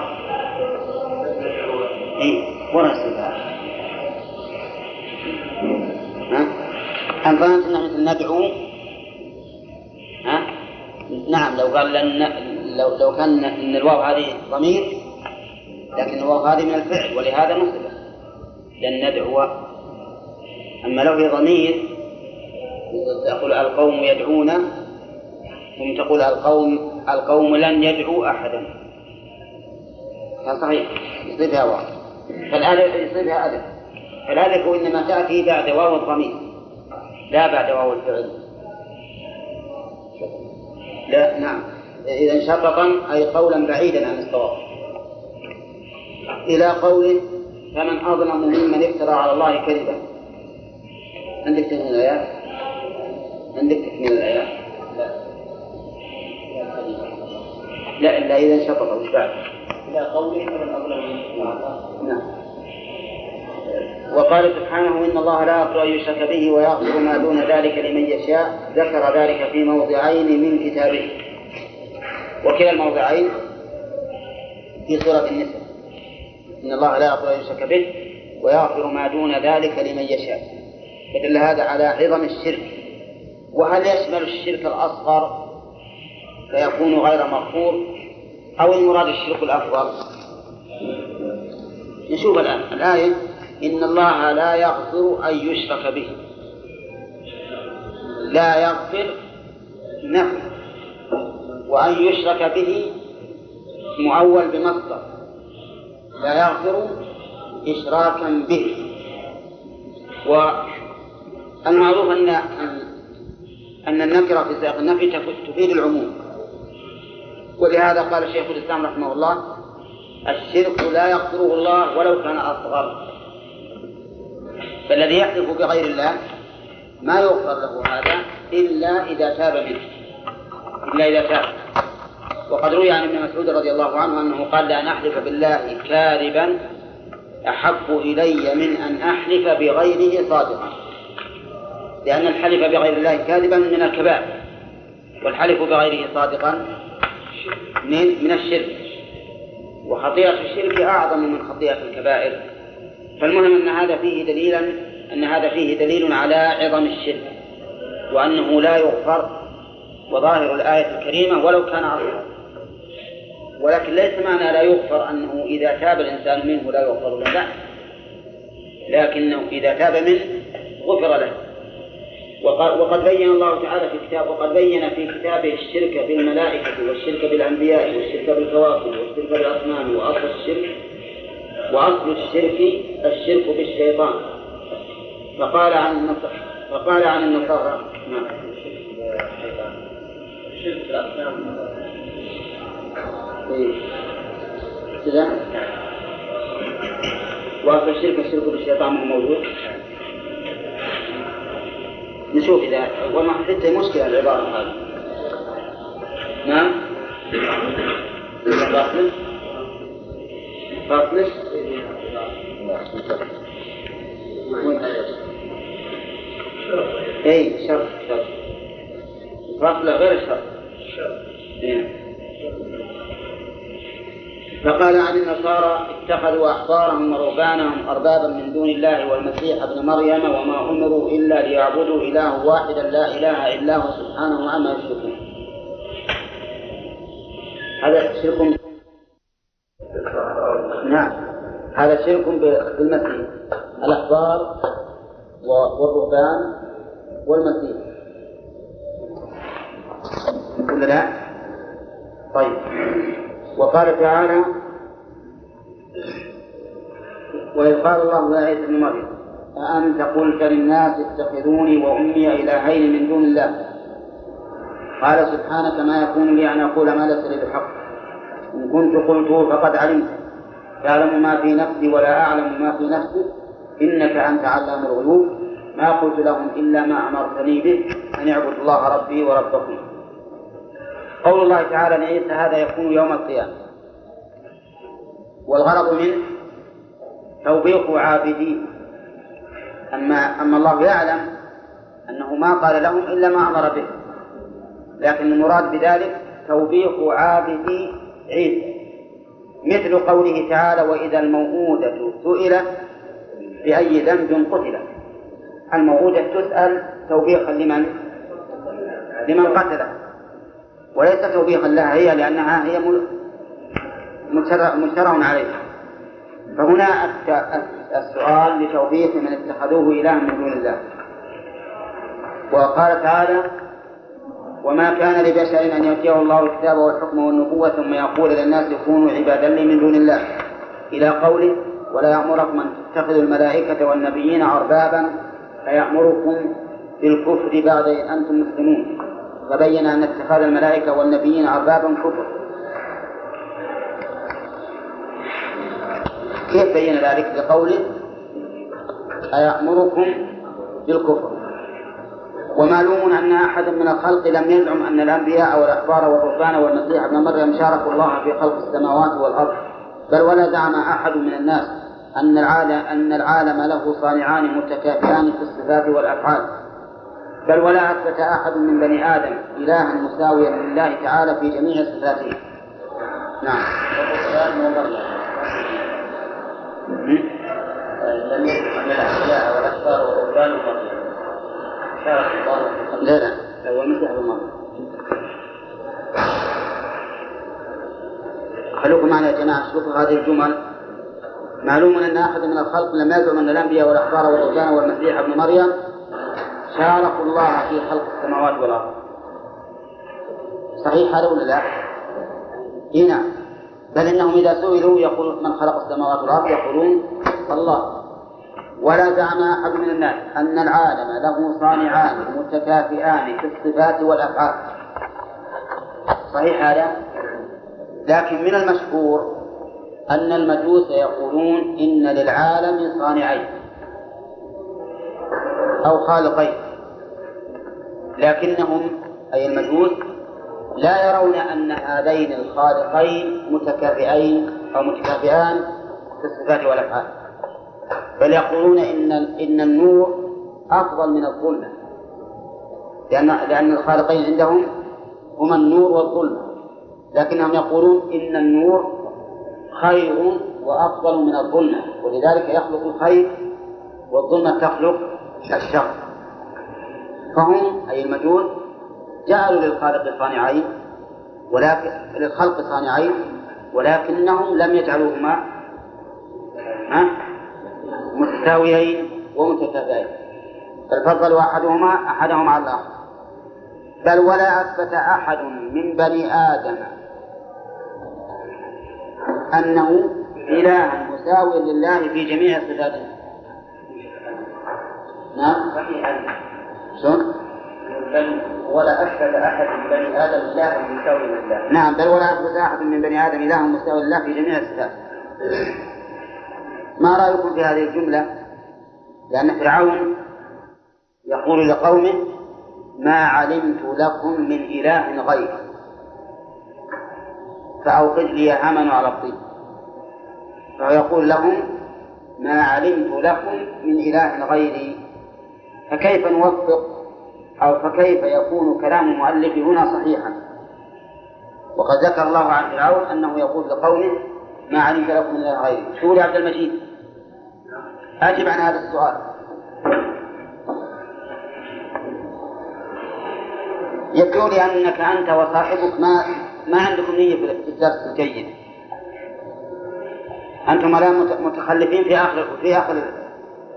إيه وراء ها؟ أم ظننت مثل ندعو؟ ها؟ نعم لو قال لن لو لو كان إن الواو هذه ضمير لكن الواو هذه من الفعل ولهذا نصبت لن ندعو أما لو هي ضمير تقول القوم يدعون ثم تقول القوم القوم لن يدعوا أحدا. هذا صحيح يصيبها واو. فالالف يصيبها ألف. فالألف إنما تأتي بعد واو الضمير لا بعد واو الفعل. لا نعم. إذا شططا أي قولا بعيدا عن الصواب. إلى قوله فمن أظلم ممن افترى على الله كذبا. عندك تكمل الآيات؟ عندك تكمل الآيات؟ لا لا إلا إذا انشطط وش بعد؟ إلى قوله فمن أظلم نعم وقال سبحانه إن الله لا يغفر أن يشرك به ويغفر ما دون ذلك لمن يشاء ذكر ذلك في موضعين من كتابه وكلا الموضعين في سورة النساء إن الله لا يغفر أن يشرك به ويغفر ما دون ذلك لمن يشاء فدل هذا على عظم الشرك. وهل يشمل الشرك الأصغر فيكون غير مغفور؟ أو المراد الشرك الأكبر نشوف الآن. الآية إن الله لا يغفر أن يشرك به. لا يغفر نفي وأن يشرك به معول بمصدر. لا يغفر إشراكا به. والمعروف أن أن النكرة في سياق النفي تفيد العموم. ولهذا قال شيخ الإسلام رحمه الله الشرك لا يغفره الله ولو كان أصغر. فالذي يحلف بغير الله ما يغفر له هذا إلا إذا تاب منه. إلا إذا تاب. وقد روي عن ابن مسعود رضي الله عنه أنه قال لأن أحلف بالله كاذبا أحب إلي من أن أحلف بغيره صادقا. لأن الحلف بغير الله كاذبا من الكبائر والحلف بغيره صادقا من من الشرك. وخطيئة الشرك أعظم من خطيئة الكبائر. فالمهم أن هذا فيه دليلا أن هذا فيه دليل على عظم الشرك وأنه لا يغفر وظاهر الآية الكريمة ولو كان عظيما. ولكن ليس معنى لا يغفر أنه إذا تاب الإنسان منه لا يغفر له. لكنه إذا تاب منه غفر له. وقد بين الله تعالى في كتاب وقد بين في كتابه الشرك بالملائكة والشرك بالأنبياء والشرك بالكواكب والشرك بالأصنام وأصل الشرك وأصل الشرك الشرك بالشيطان. فقال عن النصارى فقال عن النصارى. نعم. الشرك بالأصنام. إيه. كذا وأصل الشرك الشرك بالشيطان مو موجود؟ نشوف إذا وما حتى مشكلة العبارة هذه. نعم؟ فاصلة فاصلة اي شرط شرط فاصلة غير الشرط فقال عن النصارى اتخذوا أحبارهم ورهبانهم أربابا من دون الله والمسيح ابن مريم وما أمروا إلا ليعبدوا إله واحدا لا إله إلا هو سبحانه عما يشركون. هذا شرك نعم. هذا شرك بالمسيح الأحبار والرهبان والمسيح. ولا لا؟ طيب. وقال تعالى وإذ قال الله يا عيسى ابن مريم أأنت قلت للناس اتخذوني وأمي إلهين من دون الله؟ قال سبحانك ما يكون لي أن أقول ما ليس لي بحق إن كنت قلته فقد علمت. تعلم ما في نفسي ولا أعلم ما في نفسك إنك أنت علام الغيوب. ما قلت لهم إلا ما أمرتني به أن اعبدوا الله ربي وربكم. قول الله تعالى لعيسى هذا يكون يوم القيامة. والغرض منه توبيخ عابدين. أما أما الله يعلم أنه ما قال لهم إلا ما أمر به. لكن المراد بذلك توبيخ عابدي عيسى مثل قوله تعالى وإذا الموءودة سئلت بأي ذنب قتلت. الموءودة تسأل توبيخا لمن؟ لمن قتله. وليس توبيخا لها هي لأنها هي مجترع عليها. فهنا السؤال لتوبيخ من اتخذوه إلها من دون الله. وقال تعالى وما كان لبشر أن يأتيه الله الكتاب والحكم والنبوة ثم يقول للناس كونوا عبادا لي من دون الله. إلى قوله ولا يأمركم أن تتخذوا الملائكة والنبيين أربابا فيأمركم بالكفر بعد إن أنتم مسلمون. فبين أن اتخاذ الملائكة والنبيين أربابا كفر كيف بين ذلك بقوله أيأمركم بالكفر؟ ومعلوم أن أحدا من الخلق لم يزعم أن الأنبياء والأحبار والرهبان والمسيح ابن مريم شاركوا الله في خلق السماوات والأرض بل ولا زعم أحد من الناس أن العالم أن العالم له صانعان متكافئان في الصفات والأفعال. بل ولا أثبت أحد من بني آدم إلها مساويا لله تعالى في جميع صفاته. نعم. لم لا لا. هو خلوكم معنا يا جماعة شوفوا هذه الجمل. معلوم أن أحد من الخلق لم يزعم أن الأنبياء والأخبار والرهبان والمسيح ابن مريم شاركوا الله في خلق السماوات والأرض. صحيح هذا ولا لا؟ إيه نعم. بل إنهم إذا سئلوا يقول من خلق السماوات والأرض يقولون الله. ولا زعم أحد من الناس أن العالم له صانعان متكافئان في الصفات والأفعال. صحيح هذا؟ لكن من المشهور أن المجوس يقولون إن للعالم صانعين أو خالقين. لكنهم أي المجوس لا يرون أن هذين الخالقين متكافئين أو متكافئان في الصفات والأفعال. بل يقولون إن إن النور أفضل من الظلمة. لأن لأن الخالقين عندهم هما النور والظلمة. لكنهم يقولون إن النور خير وأفضل من الظلمة. ولذلك يخلق الخير والظلمة تخلق الشر. فهم أي المجوس جعلوا للخالق صانعين ولكن للخلق صانعين ولكنهم لم يجعلوهما متساويين ومتكافئين بل فضلوا أحدهما أحدهم على الآخر. بل ولا أثبت أحد من بني آدم أنه إله مساو لله في جميع صفاته. نعم. شلون؟ بل ولا أثبت أحد من بني آدم إله مساوي لله. نعم بل ولا أثبت أحد من بني آدم إله مساوي لله في جميع الصفات. ما رأيكم في هذه الجملة؟ لأن فرعون يقول لقومه ما علمت لكم من إله غيري. فأوقد لي هامان على الطين. فيقول لهم ما علمت لكم من إله غيري. فكيف نوفق؟ أو فكيف يكون كلام المؤلف هنا صحيحا؟ وقد ذكر الله عن فرعون أنه يقول لقومه ما علمت لكم من إله غيري. شو عبد المجيد؟ أجب عن هذا السؤال. يبدو لي أنك أنت وصاحبك ما ما عندكم نية في الدرس الجيد. أنتم الآن متخلفين في آخر في آخر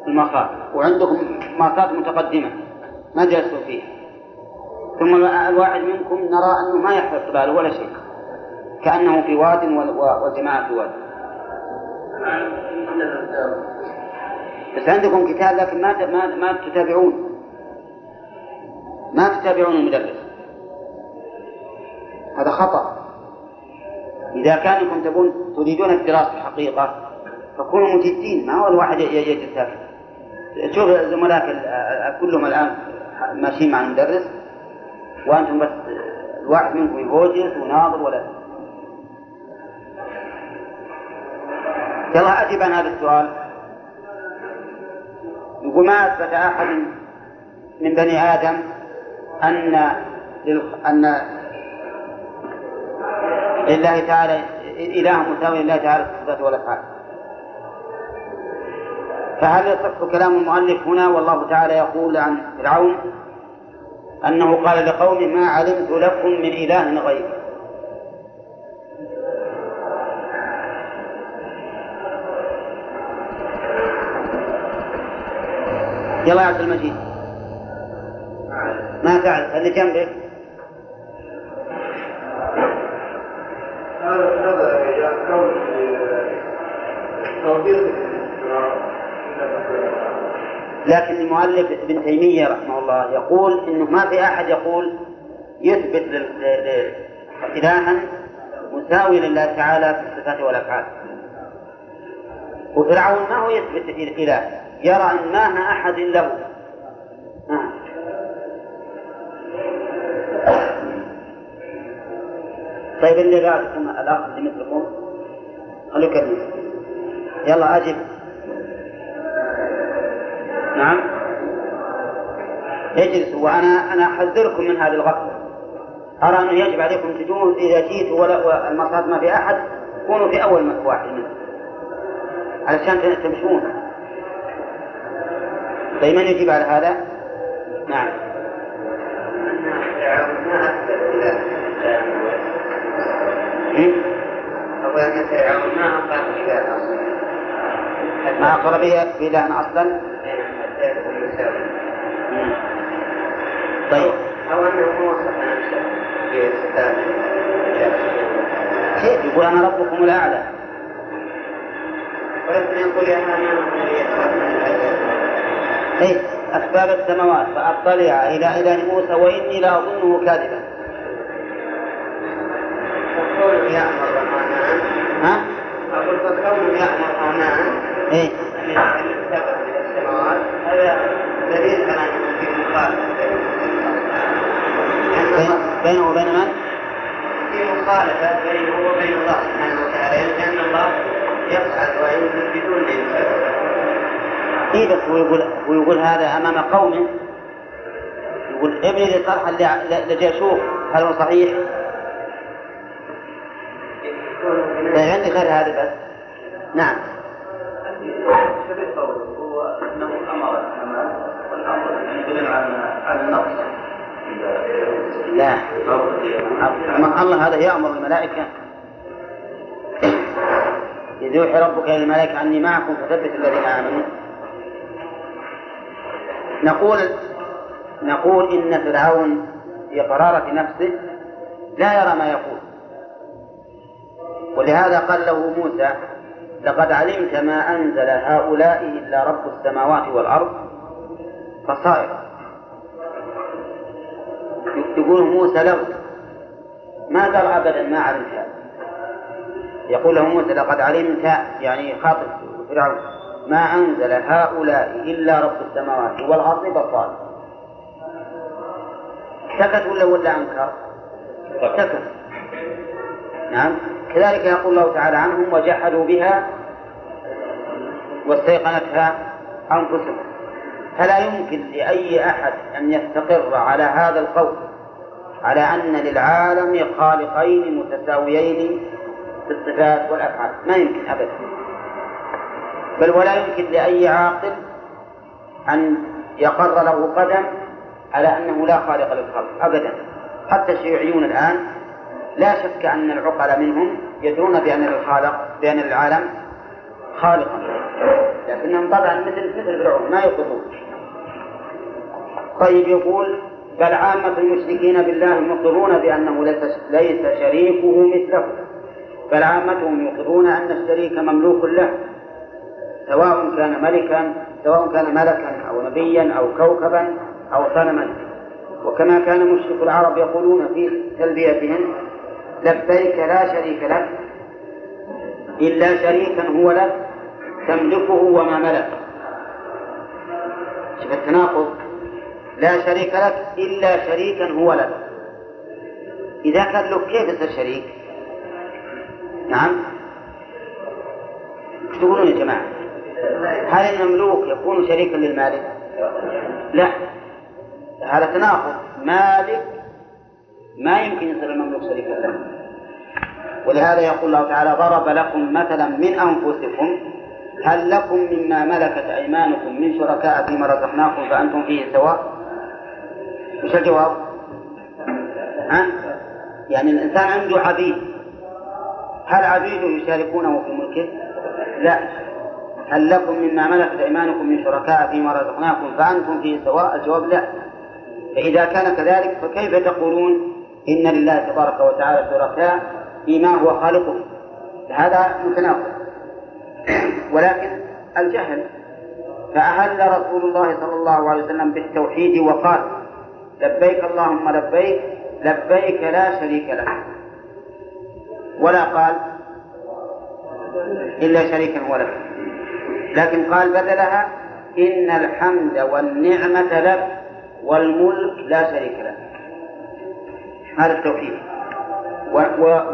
المرصاد وعندكم مرصاد متقدمة. ما جلسوا فيها. ثم الواحد منكم نرى أنه ما يحفظ باله ولا شيء. كأنه في واد والجماعة في واد. بس عندكم كتاب لكن ما ما ما تتابعون. ما تتابعون المدرس. هذا خطأ. إذا كانكم تبون تريدون الدراسة الحقيقة فكونوا مجدين. ما هو الواحد يجلس ساكت. شوف زملائك كلهم الآن ماشيين مع المدرس وأنتم بس الواحد منكم يهوجس وناظر ولا يلا أجب عن هذا السؤال. يقول ما أثبت أحد من بني آدم أن أن لله تعالى إله مساوي لله تعالى في الصفات والأفعال؟ فهل يصح كلام المؤلف هنا والله تعالى يقول عن فرعون أنه قال لقومه ما علمت لكم من إله غيري. يلا يا عبد المجيد. ما تعرف؟ اللي جنبك. لكن المؤلف ابن تيمية رحمه الله يقول إنه ما في أحد يقول يثبت إلها مساوي لله تعالى في الصفات والأفعال. وفرعون ما هو يثبت اله يرى أن ما أحد له. طيب اللي بعدكم الأخ اللي مثلكم خلوك يلا اجب نعم. اجلسوا وأنا أنا أحذركم من هذه الغفلة. أرى أنه يجب عليكم تجون إذا جيت والمصاد ما في أحد. كونوا في أول واحد منه علشان تمشون. طيب من يجيب على هذا؟ نعم. ما أقر به إلى أصلا؟ طيب أو أنه موصف كيف يقول أنا ربكم الأعلى ولكن يقول يا إيه أسباب السماوات فأطلع إلى إله موسى وإني لأظنه كاذبا يأمر ها؟ أقول فكونه يأمر الرحمن إيه؟ السماوات هذا مخالفة بينه وبين من؟ في مخالفة بينه وبين الله سبحانه وتعالى. لأن الله يفعل وينزل بدون إيه بس هو يقول هو يقول هذا أمام قومه يقول ابني لي صرحا لجي أشوف هل هو صحيح؟ طيب عندي غير هذا بس. نعم. لا. الله هذا يأمر الملائكة. إذ يوحي ربك إلى الملائكة أني معكم فثبت الذين آمنوا. نقول نقول إن فرعون في قرارة نفسه لا يرى ما يقول. ولهذا قال له موسى لقد علمت ما أنزل هؤلاء إلا رب السماوات والأرض. بصائر يقول موسى له ما قال أبدا ما علمت يقول له موسى لقد علمت يعني خاطب فرعون ما أنزل هؤلاء إلا رب السماوات والأرض بصائر سكت ولا ولا أنكر؟ سكت. نعم. كذلك يقول الله تعالى عنهم وجحدوا بها واستيقنتها أنفسهم. فلا يمكن لأي أحد أن يستقر على هذا القول. على أن للعالم خالقين متساويين في الصفات والأفعال. ما يمكن أبدا. بل ولا يمكن لأي عاقل أن يقر له قدم على أنه لا خالق للخلق. أبدا. حتى الشيوعيون الآن لا شك أن العقل منهم يدرون بأن الخالق بأن العالم خالقا لكنهم طبعا مثل مثل فرعون ما يقرون طيب يقول بل عامة المشركين بالله مقرون بأنه ليس شريكه مثله. بل عامتهم يقرون أن الشريك مملوك له سواء كان ملكا سواء كان ملكا أو نبيا أو كوكبا أو صنما وكما كان مشرك العرب يقولون في تلبيتهم لبيك لا شريك لك إلا شريكا هو لك تملكه وما ملك. شوف التناقض. لا شريك لك إلا شريكا هو لك إذا كان له كيف يصير شريك؟ نعم إيش تقولون يا جماعة؟ هل المملوك يكون شريكا للمالك؟ لا هذا تناقض مالك ما يمكن يصير المملوك شريكا له ولهذا يقول الله تعالى ضرب لكم مثلا من أنفسكم هل لكم مما ملكت أيمانكم من شركاء فيما رزقناكم فأنتم فيه سواء وش الجواب؟ ها؟ يعني الإنسان عنده عبيد هل عبيده يشاركونه في ملكه؟ لا هل لكم مما ملكت أيمانكم من شركاء فيما رزقناكم فأنتم فيه سواء؟ الجواب لا فإذا كان كذلك فكيف تقولون إن لله تبارك وتعالى شركاء فيما هو خالقه هذا متناقض ولكن الجهل فأهل رسول الله صلى الله عليه وسلم بالتوحيد وقال لبيك اللهم لبيك لبيك لا شريك لك ولا قال إلا شريكا هو لك لكن قال بدلها إن الحمد والنعمة لك والملك لا شريك لك هذا التوحيد.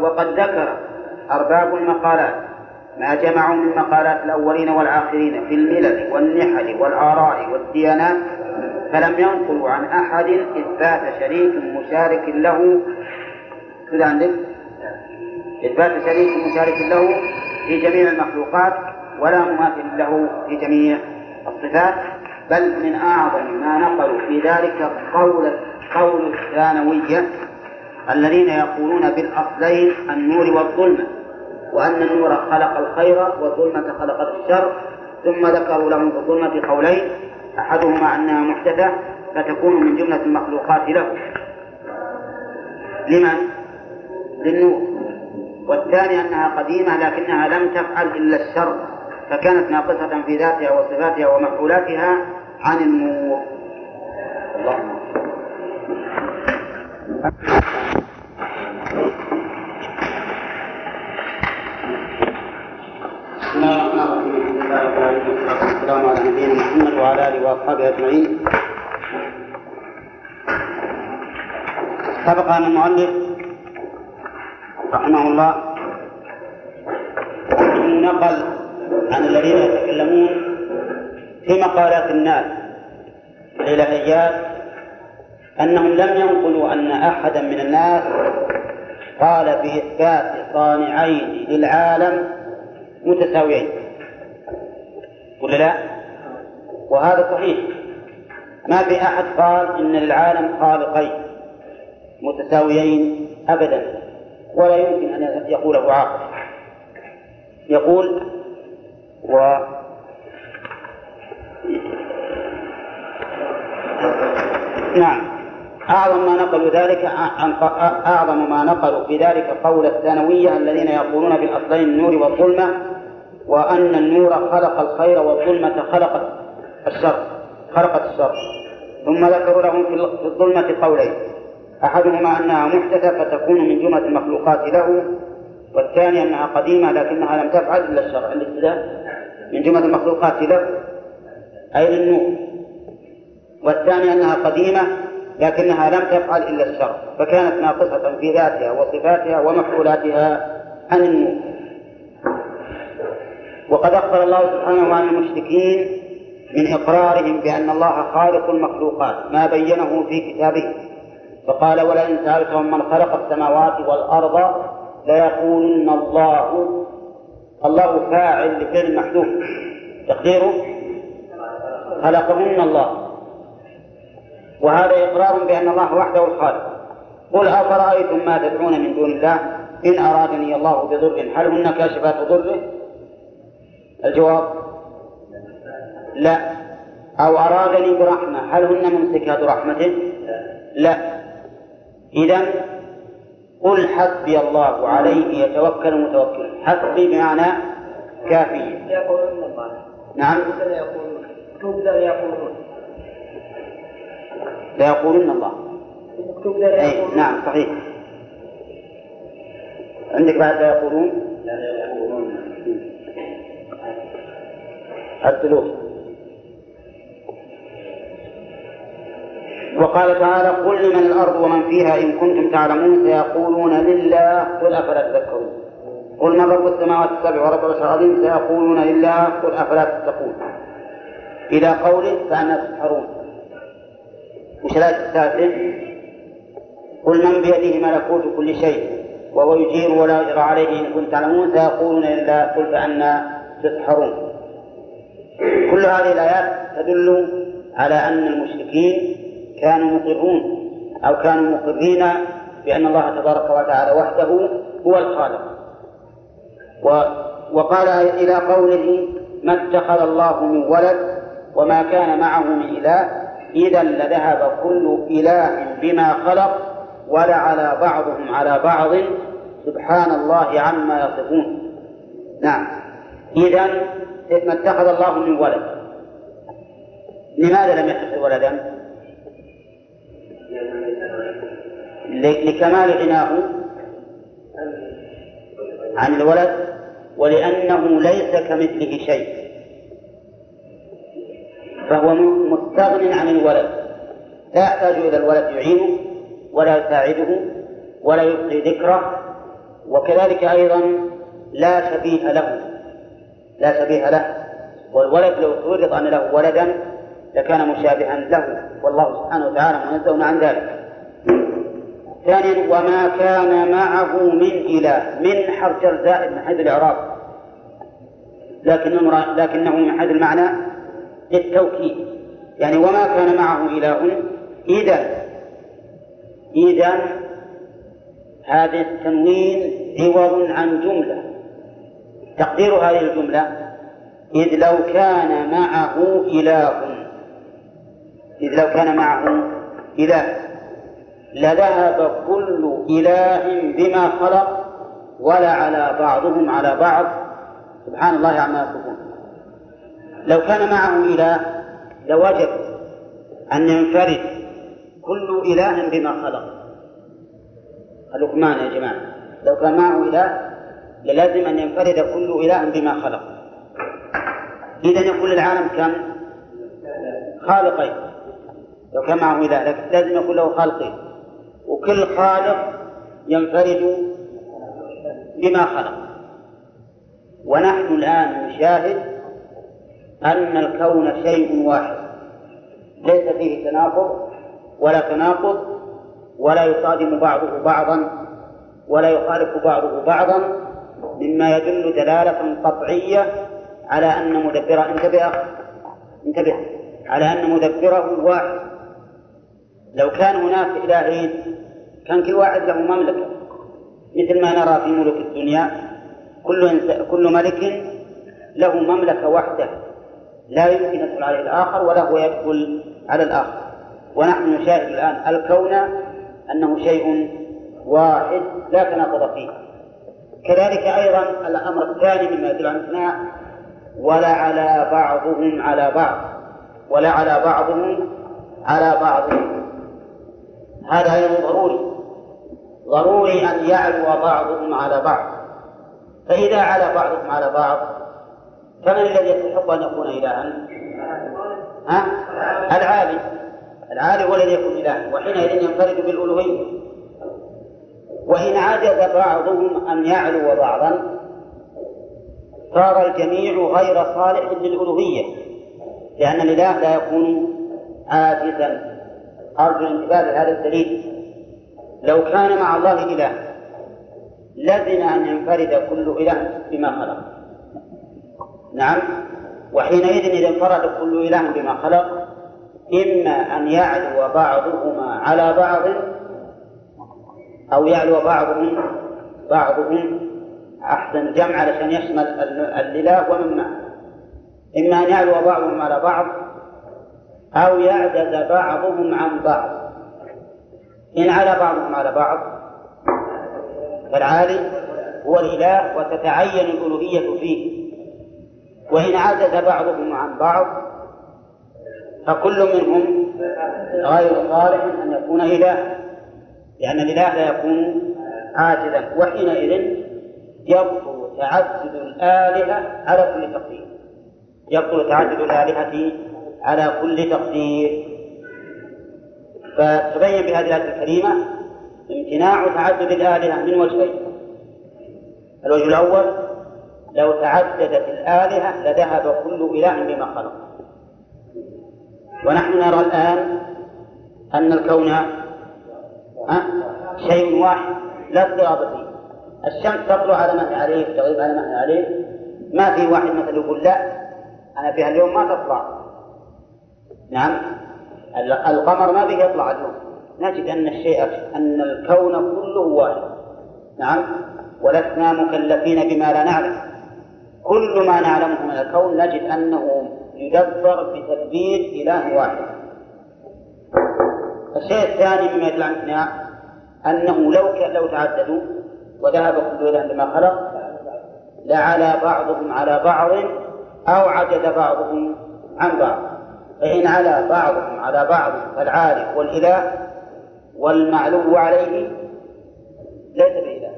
وقد ذكر أرباب المقالات ما جمعوا من مقالات الأولين والآخرين في الملل والنحل والآراء والديانات فلم ينقلوا عن أحد إثبات شريك مشارك له. كذا عندك إثبات شريك مشارك له في جميع المخلوقات ولا مماثل له في جميع الصفات بل من أعظم ما نقلوا في ذلك قول قول الثانوية الذين يقولون بالأصلين النور والظلمة وأن النور خلق الخير والظلمة خلقت الشر ثم ذكروا لهم في الظلمة قولين. أحدهما أنها محدثة فتكون من جملة المخلوقات له. لمن؟ للنور. والثاني أنها قديمة لكنها لم تفعل إلا الشر فكانت ناقصة في ذاتها وصفاتها ومفعولاتها عن النور. اللهم بسم الله الرحمن الرحيم الحمد لله رب العالمين والسلام على نبينا محمد وعلى اله واصحابه اجمعين سبق أن المؤلف رحمه الله نقل عن الذين يتكلمون في مقالات الناس الإلهيات أنهم لم ينقلوا أن أحدا من الناس قال باثبات صانعين للعالم متساويين. ولا لا؟ وهذا صحيح. ما في أحد قال إن للعالم خالقين متساويين أبدا ولا يمكن أن يقوله عاقل. يقول و نعم. أعظم ما نقلوا ذلك أعظم ما نقلوا في ذلك قول الثانوية الذين يقولون بالأصلين النور والظلمة وأن النور خلق الخير والظلمة خلقت الشر خلقت الشر. ثم ذكروا لهم في الظلمة قولين. أحدهما أنها محدثة فتكون من جملة المخلوقات له والثاني أنها قديمة لكنها لم تفعل إلا الشر. عندك من جملة المخلوقات له أي للنور. والثاني أنها قديمة لكنها لم تفعل إلا الشر فكانت ناقصة في ذاتها وصفاتها ومفعولاتها عن النور. وقد أخبر الله سبحانه عن المشركين من إقرارهم بأن الله خالق المخلوقات ما بينه في كتابه. فقال ولئن سألتهم من خلق السماوات والأرض ليقولن الله. الله فاعل لفعل محذوف. تقديره خلقهن الله. وهذا إقرار بأن الله وحده الخالق. قل أفرأيتم ما تدعون من دون الله؟ إن أرادني الله بضر هل هن كاشفات ضره؟ الجواب؟ لا. أو أرادني برحمة. هل هن ممسكات رحمته؟ لا. إذا قل حسبي الله عليه يتوكل متوكل. حسبي بمعنى كافي. يقولون الله. نعم. لا يقولون. مكتوب لا يقولون. لا يقولون الله. مكتوب لا أي يقولون. نعم صحيح. عندك بعد لا يقولون. الثلوث وقال تعالى قل لمن الأرض ومن فيها إن كنتم تعلمون سيقولون لله قل أفلا تذكرون. قل من رب السماوات السبع ورب العرش العظيم سيقولون لله قل أفلا تتقون. إلى قوله فأنا تسحرون وش الآية الثالثة؟ قل من بيده ملكوت كل شيء وهو يجير ولا يجرى عليه إن كنتم تعلمون سيقولون لله قل فأنا تسحرون. كل هذه الآيات تدل على أن المشركين كانوا مقرون أو كانوا مقرين بأن الله تبارك وتعالى وحده هو الخالق. وقال إلى قوله ما اتخذ الله من ولد وما كان معه من إله إذا لذهب كل إله بما خلق ولعلى بعضهم على بعض. سبحان الله عما يصفون. نعم. إذا ما اتخذ الله من ولد. لماذا لم يتخذ ولدا؟ لكمال غناه. عن الولد ولأنه ليس كمثله شيء. فهو مستغن عن الولد. لا يحتاج إلى الولد يعينه ولا يساعده ولا يبقي ذكره. وكذلك أيضا لا شبيه له. لا شبيه له والولد لو فرض أن له ولدا لكان مشابها له والله سبحانه وتعالى منزه عن ذلك. ثانيا وما كان معه من إله من حرف جر زائد من حيث الإعراب. لكنه لكنه من حيث المعنى للتوكيد. يعني وما كان معه إله إذا إذا هذا التنوين عوض عن جملة. تقدير هذه الجملة؟ إذ لو كان معه إله. إذ لو كان معه إله. لذهب كل إله بما خلق ولا على بعضهم على بعض. سبحان الله عما يصفون. لو كان معه إله لوجب أن ينفرد كل إله بما خلق. خلوكم يا جماعة لو كان معه إله للازم أن ينفرد كل إله بما خلق. إذا يكون العالم كم؟ خالقين. لو كان معه إله لازم يكون له خالقين. وكل خالق ينفرد بما خلق. ونحن الآن نشاهد أن الكون شيء واحد. ليس فيه تناقض ولا تناقض ولا يصادم بعضه بعضا ولا يخالف بعضه بعضا. مما يدل دلالة قطعية على أن مدبرة انتبه انتبه على أن مدبره واحد لو كان هناك إلهين كان كل واحد له مملكة مثل ما نرى في ملوك الدنيا كل كل ملك له مملكة وحده لا يمكن يدخل عليه الآخر ولا هو يدخل على الآخر. ونحن نشاهد الآن الكون أنه شيء واحد لا تناقض فيه. كذلك أيضا الأمر الثاني مما يدل على ولا على بعضهم على بعض ولا على بعضهم على بعض هذا أيضا ضروري ضروري أن يعلو بعضهم على بعض فإذا على بعضهم على بعض فمن الذي يستحق أن يكون إلها؟ ها؟ العالي العالي هو الذي يكون إلها وحينئذ ينفرد بالألوهية وإن عجز بعضهم أن يعلو بعضا صار الجميع غير صالح للألوهية لأن الإله لا يكون عاجزا. أرجو الانتباه لهذا الدليل. لو كان مع الله إله لزم أن ينفرد كل إله بما خلق. نعم وحينئذ إذا انفرد كل إله بما خلق إما أن يعلو بعضهما على بعض أو يعلو بعضهم بعضهم أحسن جمع علشان يشمل الإله ومن معه إما أن يعلو بعضهم على بعض أو يعجز بعضهم عن بعض. إن على بعضهم على بعض فالعالي هو الإله وتتعين الألوهية فيه. وإن عجز بعضهم عن بعض فكل منهم غير صالح أن يكون إله. لأن الإله لا يكون عاجزا وحينئذ يبطل تعدد الآلهة على كل تقدير. يبطل تعدد الآلهة على كل تقدير. فتبين بهذه الآية الكريمة امتناع تعدد الآلهة من وجهين. الوجه الأول لو تعددت الآلهة لذهب كل إله بما خلق. ونحن نرى الآن أن الكون شيء واحد. لا اضطراب فيه. الشمس تطلع على ما هي عليه تغيب على ما هي عليه ما في واحد مثلا يقول لا أنا فيها اليوم ما تطلع. نعم. القمر ما به يطلع اليوم. نجد أن الشيء أن الكون كله واحد. نعم. ولسنا مكلفين بما لا نعلم. كل ما نعلمه من الكون نجد أنه يدبر بتدبير إله واحد. الشيء الثاني مما يدل على أنه لو لو تعددوا وذهب كل إله بما خلق لعلى بعضهم على بعض أو عجز بعضهم عن بعض. فإن علا بعضهم على بعض فالعالي والإله والمعلو عليه ليس بإله.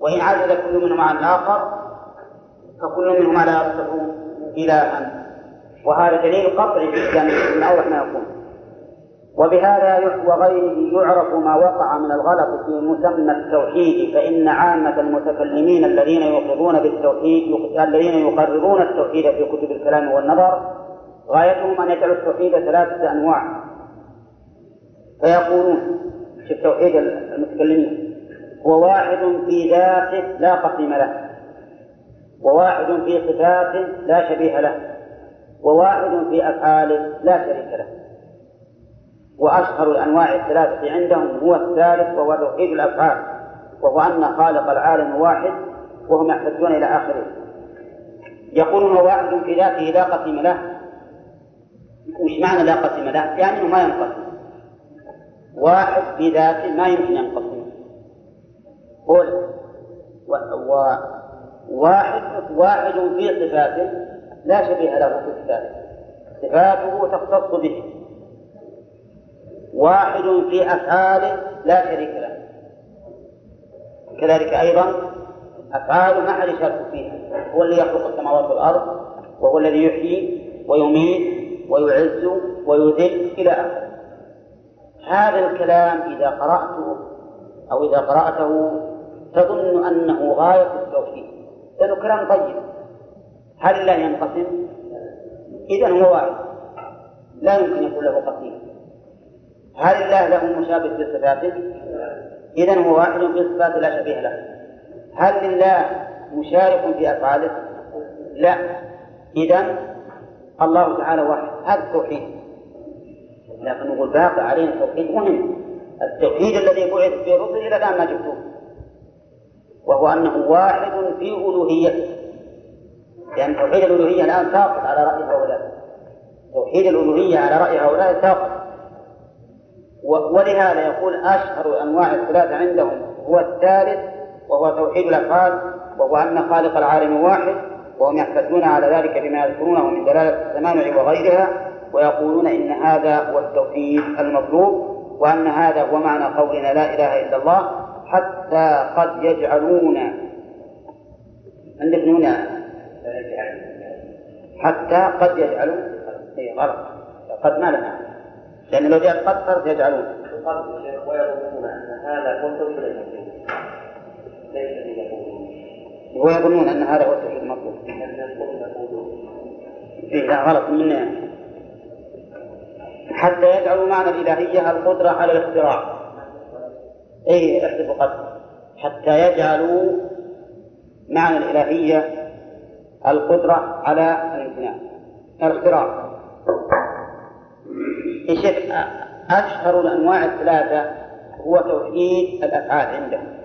وإن عجز كل منهم عن الآخر فكل منهم على يصف إلها. وهذا دليل قطعي جدا من أوضح ما يكون وبهذا وغيره يعرف ما وقع من الغلط في مسمى التوحيد فإن عامة المتكلمين الذين يقرون بالتوحيد الذين يقررون التوحيد في كتب الكلام والنظر غايتهم أن يجعلوا التوحيد ثلاثة أنواع. فيقولون في التوحيد المتكلمين هو واحد في ذاته لا قسم له وواحد في صفاته لا شبيه له وواحد في أفعاله لا شريك له. وأشهر الأنواع الثلاثة عندهم هو الثالث وهو توحيد الأفعال وهو أن خالق العالم واحد وهم يحتجون إلى آخره. يقولون واحد في ذاته لا قسم له. وش معنى لا قسم له؟ يعني ما ينقسم. واحد في ذاته ما يمكن ينقسم قول وواحد واحد في صفاته لا شبيه له في صفاته. صفاته تختص به. واحد في أفعاله لا شريك له. كذلك أيضا أفعاله ما حد يشارك فيها. هو الذي يخلق السماوات والأرض وهو الذي يحيي ويميت ويعز ويذل إلى آخره. هذا الكلام إذا قرأته أو إذا قرأته تظن أنه غاية التوحيد. لأنه كلام طيب. هل الله ينقسم؟ إذا هو واحد. لا يمكن يكون له قسيم هل الله له مشابه في صفاته؟ إذا هو واحد في صفاته لا شبيه له. هل لله مشارك في أفعاله؟ لا. إذا الله تعالى واحد. هذا التوحيد. لكن نقول باقي علينا التوحيد مهم. التوحيد الذي بعث به الرسل إلى الآن ما جبتوه وهو أنه واحد في ألوهيته لأن توحيد الألوهية الآن ساقط على رأي هؤلاء. توحيد الألوهية على رأي هؤلاء ساقط. ولهذا يقول أشهر أنواع الثلاثة عندهم هو الثالث وهو توحيد الأفعال وهو أن خالق العالم واحد وهم يحتجون على ذلك بما يذكرونه من دلالة التمانع وغيرها ويقولون إن هذا هو التوحيد المطلوب وأن هذا هو معنى قولنا لا إله إلا الله حتى قد يجعلون. عندك هنا؟ حتى قد يجعلون. اي غلط. قد ما لها لأن لو جاءت قد صارت يجعلون. ويظنون أن هذا هو التوحيد ليس ويظنون أن هذا هو التوحيد المطلوب. إيه لا غلط. من حتى يجعلوا معنى الإلهية القدرة على الاختراع. أي احذفوا قد حتى يجعلوا معنى الإلهية القدرة على الامتناع الاختراع. شيخ أشهر الأنواع الثلاثة هو توحيد الأفعال عندهم.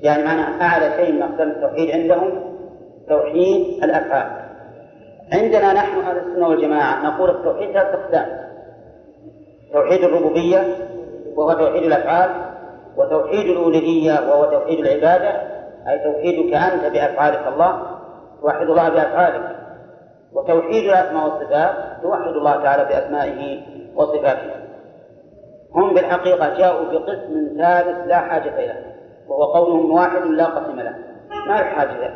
يعني معنى أعلى شيء من أقسام التوحيد عندهم توحيد الأفعال. عندنا نحن أهل السنة والجماعة نقول التوحيد ثلاث أقسام. توحيد الربوبية وهو توحيد الأفعال وتوحيد الألوهية وهو توحيد العبادة أي توحيدك أنت بأفعالك الله توحد الله بأفعالك. وتوحيد الأسماء والصفات توحد الله تعالى بأسمائه وصفاته. هم بالحقيقة جاءوا بقسم ثالث لا حاجة إليه وهو قولهم واحد لا قسم له. ما يحتاج له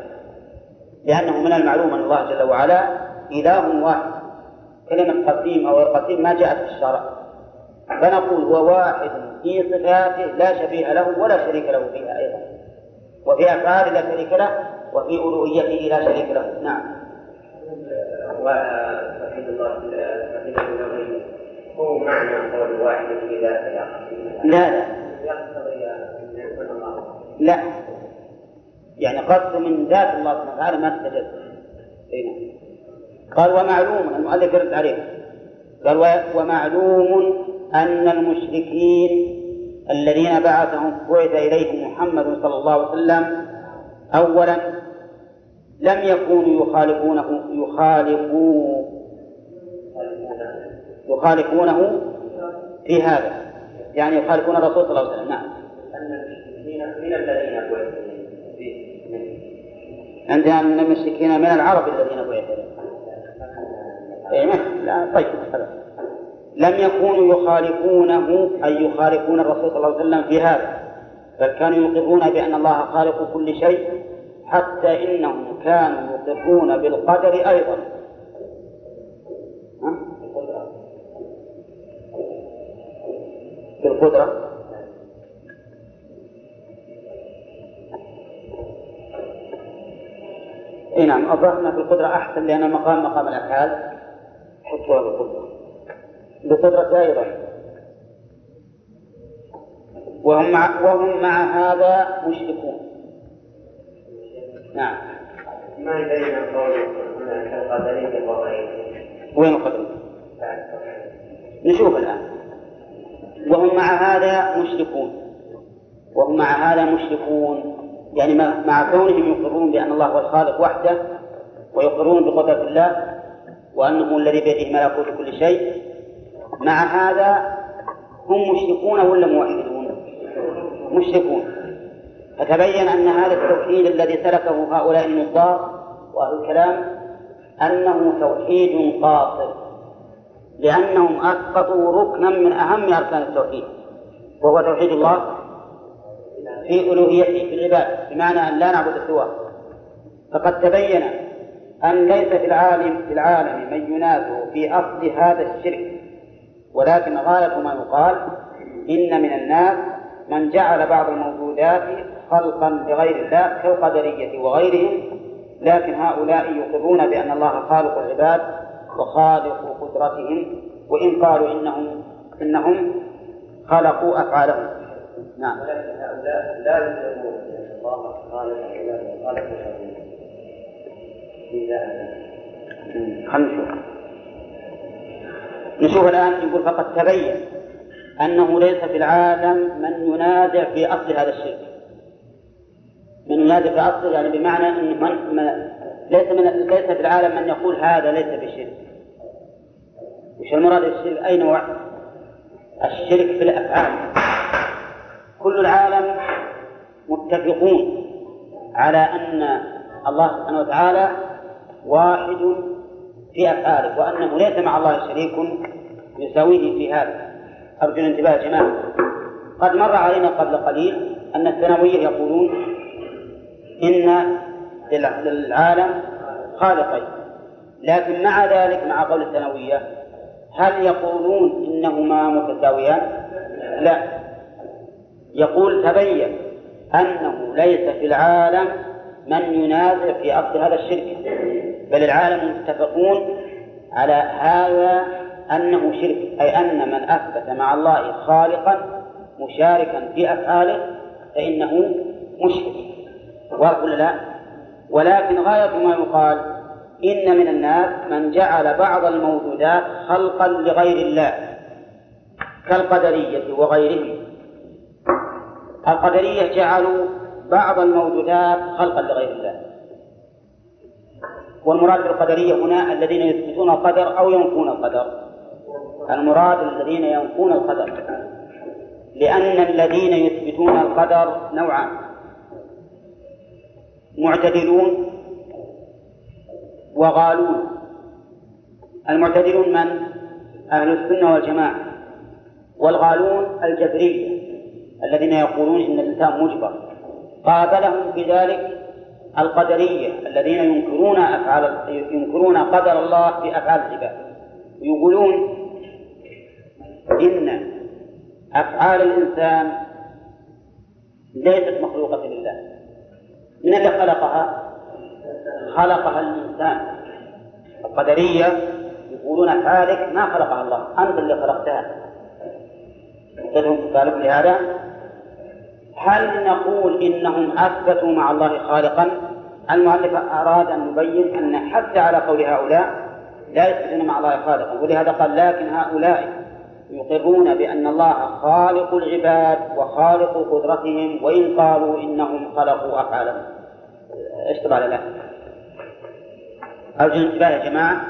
لأنه من المعلوم أن الله جل وعلا إله واحد. كلمة قسيم أو القسيم ما جاءت في الشرع. فنقول هو واحد في صفاته لا شبيه له ولا شريك له فيها أيضا. وفي أفعاله لا شريك له وفي ألوهيته لا شريك له. نعم. وتوحيد الله هو معنى قول واحد في ذاته لا لا. لا يعني قصد من ذات الله سبحانه وتعالى ما تتجدد. قال ومعلوم المؤلف يرد عليه. قال ومعلوم أن المشركين الذين بعثهم بعث إليهم محمد صلى الله عليه وسلم أولا لم يكونوا يخالفونه يخالفوا يخالفونه في هذا. يعني يخالفون الرسول صلى الله عليه وسلم نعم. من الذين عندنا من المشركين من العرب الذين بعث إليهم لا طيب لم يكونوا يخالفونه أي يخالفون الرسول صلى الله عليه وسلم في هذا بل كانوا يقرون بأن الله خالق كل شيء حتى إنهم كانوا يقرون بالقدر أيضا. بالقدرة. إي نعم الظاهر في القدرة أحسن لأن المقام مقام الأفعال. حطوها بالقدرة. بقدرة أيضا. وهم مع وهم مع هذا مشركون. نعم. ما بين قول القدرية وغيره وين القدرية؟ نشوف الآن. وهم مع هذا مشركون. وهم مع هذا مشركون. يعني مع كونهم يقرون بأن الله هو الخالق وحده ويقرون بقدرة الله وأنه الذي بيده ملكوت كل شيء. مع هذا هم مشركون ولا موحدون؟ مشركون. فتبين أن هذا التوحيد الذي سلكه هؤلاء النظار وأهل الكلام أنه توحيد قاصر لأنهم أسقطوا ركنا من أهم أركان التوحيد وهو توحيد الله في ألوهيته في العباد بمعنى أن لا نعبد سواه. فقد تبين أن ليس في العالم في العالم من ينازع في أصل هذا الشرك ولكن غاية ما يقال إن من الناس من جعل بعض الموجودات خلقا لغير الله كالقدرية وغيرهم. لكن هؤلاء يقرون بأن الله خالق العباد وخالق قدرتهم وإن قالوا إنهم إنهم خلقوا أفعالهم. نعم. ولكن هؤلاء لا يؤمنون بأن الله خالق العباد وخالق خلينا نشوف. نشوف الآن يقول فقد تبين أنه ليس في العالم من ينازع في أصل هذا الشرك. من ينازع في يعني بمعنى أن من, من ليس من ليس في العالم من يقول هذا ليس بشرك. وش المراد بالشرك أي نوع؟ الشرك في الأفعال. كل العالم متفقون على أن الله سبحانه وتعالى واحد في أفعاله وأنه ليس مع الله شريك يساويه في هذا. أرجو الانتباه يا جماعة. قد مر علينا قبل قليل أن الثانوية يقولون إن للعالم خالقين. لكن مع ذلك مع قول الثانوية هل يقولون إنهما متساويان؟ لا. يقول تبين أنه ليس في العالم من ينازع في أصل هذا الشرك بل العالم متفقون على هذا أنه شرك أي أن من أثبت مع الله خالقا مشاركا في أفعاله فإنه مشرك. واضح ولا لا؟ ولكن غاية ما يقال إن من الناس من جعل بعض الموجودات خلقا لغير الله كالقدرية وغيرهم. القدرية جعلوا بعض الموجودات خلقا لغير الله. والمراد بالقدرية هنا الذين يثبتون القدر أو ينفون القدر. المراد الذين ينفون القدر. لأن الذين يثبتون القدر نوعان. معتدلون وغالون. المعتدلون من؟ أهل السنة والجماعة. والغالون الجبرية الذين يقولون إن الإنسان مجبر. قابلهم في ذلك القدرية الذين ينكرون أفعال ينكرون قدر الله في أفعال العباد. ويقولون إن أفعال الإنسان ليست مخلوقة لله. من الذي خلقها؟ خلقها الإنسان. القدرية يقولون أفعالك ما خلقها الله. أنت اللي خلقتها. لهم طالب لهذا؟ هل نقول إنهم أثبتوا مع الله خالقا؟ المؤلف أراد أن يبين أن حتى على قول هؤلاء لا يثبتون مع الله خالقا ولهذا قال لكن هؤلاء يقرون بأن الله خالق العباد وخالق قدرتهم وإن قالوا إنهم خلقوا أفعالهم اشتبه على لا أرجو الانتباه يا جماعة.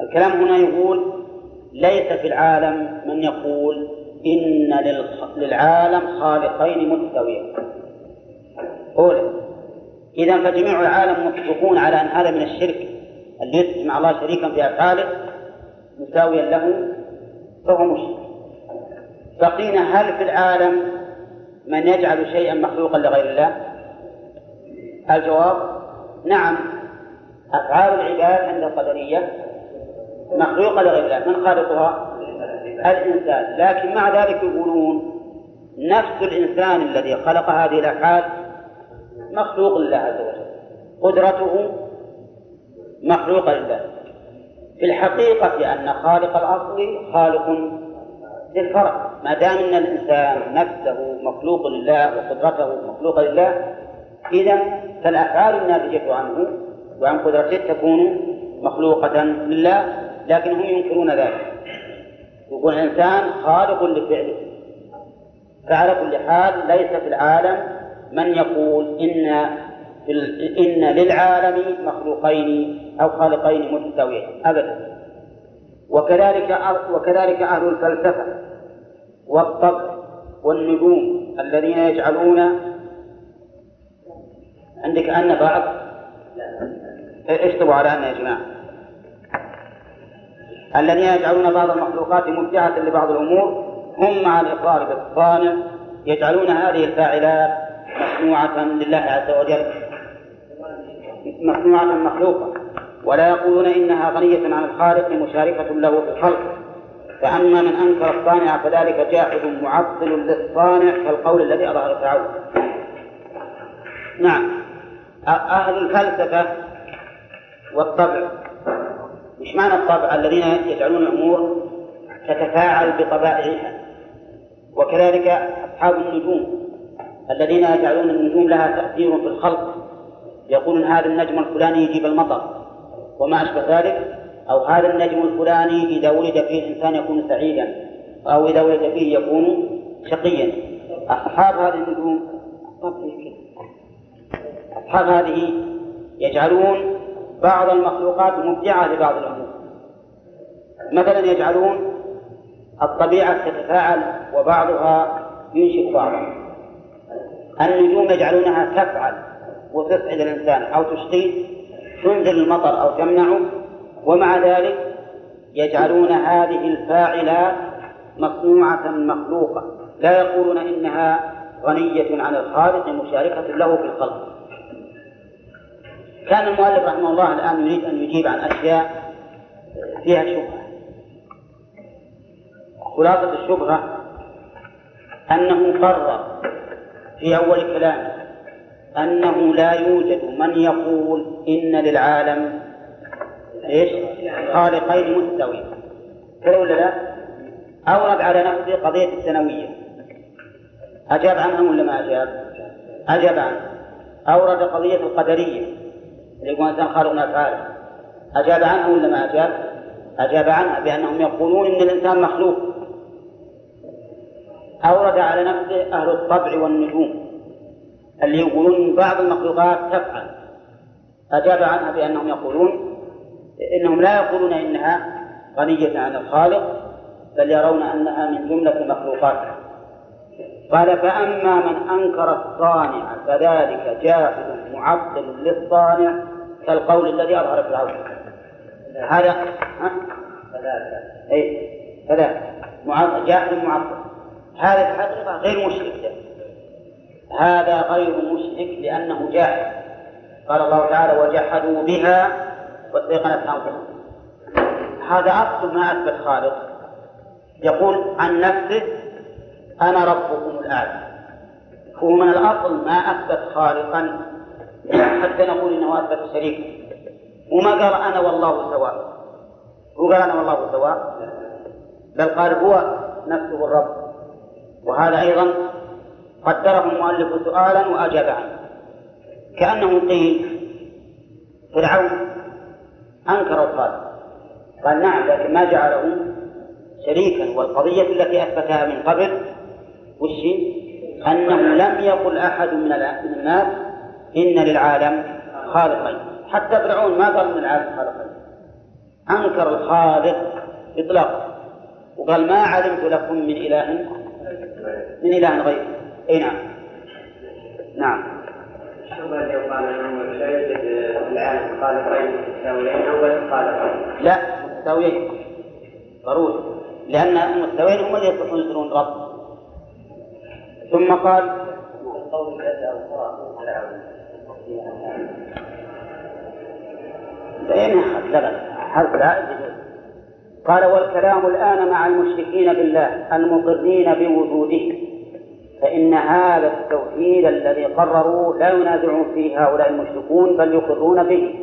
الكلام هنا يقول ليس في العالم من يقول إن للعالم خالقين متساويين. أولا إذا فجميع العالم متفقون على أن هذا من الشرك يثبت مع الله شريكا في أفعاله مساويا له فهو مشرك. بقينا هل في العالم من يجعل شيئا مخلوقا لغير الله؟ الجواب نعم. أفعال العباد عند القدرية مخلوقة لغير الله. من خالقها؟ الإنسان. لكن مع ذلك يقولون نفس الإنسان الذي خلق هذه الأفعال مخلوق لله عز وجل. قدرته مخلوقة لله. في الحقيقة أن خالق الأصل خالق للفرع ما دام أن الإنسان نفسه مخلوق لله وقدرته مخلوقة لله إذا فالأفعال الناتجة عنه وعن قدرته تكون مخلوقة لله لكن هم ينكرون ذلك. يقول الإنسان خالق لفعله. فعلى كل حال ليس في العالم من يقول إن إن للعالم مخلوقين أو خالقين متساويين أبدا. وكذلك وكذلك أهل الفلسفة والطبع والنجوم الذين يجعلون عندك أن بعض؟ اشطبوا على أن يا جماعة؟ الذين يجعلون بعض المخلوقات مبدعة لبعض الأمور هم مع الإقرار بالصانع يجعلون هذه الفاعلات مصنوعة لله عز وجل. مصنوعة مخلوقة. ولا يقولون إنها غنية عن الخالق مشاركة له في الخلق. فأما من أنكر الصانع فذلك جاحد معطل للصانع كالقول الذي أظهر التعود نعم. أهل الفلسفة والطبع. مش معنى الطبع الذين يجعلون الأمور تتفاعل بطبائعها. وكذلك أصحاب النجوم. الذين يجعلون النجوم لها تأثير في الخلق. يقولون هذا النجم الفلاني يجيب المطر وما أشبه ذلك؟ أو هذا النجم الفلاني إذا ولد فيه الإنسان يكون سعيدا أو إذا ولد فيه يكون شقيا. أصحاب هذه النجوم أصحاب هذه يجعلون بعض المخلوقات مبدعة لبعض الأمور. مثلا يجعلون الطبيعة تتفاعل وبعضها ينشئ بعضا. النجوم يجعلونها تفعل وتسعد الإنسان أو تشقيه تنزل المطر أو تمنعه ومع ذلك يجعلون هذه الفاعلات مصنوعة مخلوقة. لا يقولون إنها غنية عن الخالق مشاركة له في الخلق. كان المؤلف رحمه الله الآن يريد أن يجيب عن أشياء فيها شبهة. خلاصة الشبهة أنه قرر في أول كلامه أنه لا يوجد من يقول إن للعالم إيش؟ خالقين مستويين كذا ولا لا؟ أورد على نفسه قضية الثانوية أجاب عنها ولا ما أجاب؟ أجاب عنها أورد قضية القدرية اللي يقول الإنسان خالق من أفعاله أجاب عنها ولا ما أجاب؟ أجاب عنها بأنهم يقولون إن الإنسان مخلوق أورد على نفسه أهل الطبع والنجوم اللي يقولون بعض المخلوقات تفعل؟ أجاب عنها بأنهم يقولون إنهم لا يقولون إنها غنية عن الخالق بل يرون أنها من جملة المخلوقات. قال فأما من أنكر الصانع فذلك جاحد معطل للصانع كالقول الذي أظهر في العون هذا ها؟ أي ثلاثة جاحد معطل. هذا الحقيقة غير مشرك. هذا غير مشرك لأنه جاحد قال الله تعالى وجحدوا بها واستيقنت أنفسهم. هذا أصل ما أثبت خالق. يقول عن نفسه أنا ربكم الأعلى. هو من الأصل ما أثبت خالقا. حتى نقول إنه أثبت شريكا. وما قال أنا والله سواء؟ هو قال أنا والله سواء؟ بل قال هو نفسه الرب. وهذا أيضا قدره المؤلف سؤالا وأجاب عنه كأنه قيل فرعون أنكر الخالق قال نعم لكن ما جعله شريكا. والقضية التي أثبتها من قبل وش؟ أنه لم يقل أحد من الناس إن للعالم خالقين. حتى فرعون ما قال من العالم خالقين. أنكر الخالق إطلاقا. وقال ما علمت لكم من إله من إله غيره أي نعم. نعم. لا متساويين ضروري. لأن المستويين هم اللي يصلحون رب. ثم قال بين لبن حرف العائد قال والكلام الآن مع المشركين بالله المقرين بوجوده فإن هذا التوحيد الذي قرروا لا ينازعون فيه هؤلاء المشركون بل يقرون به.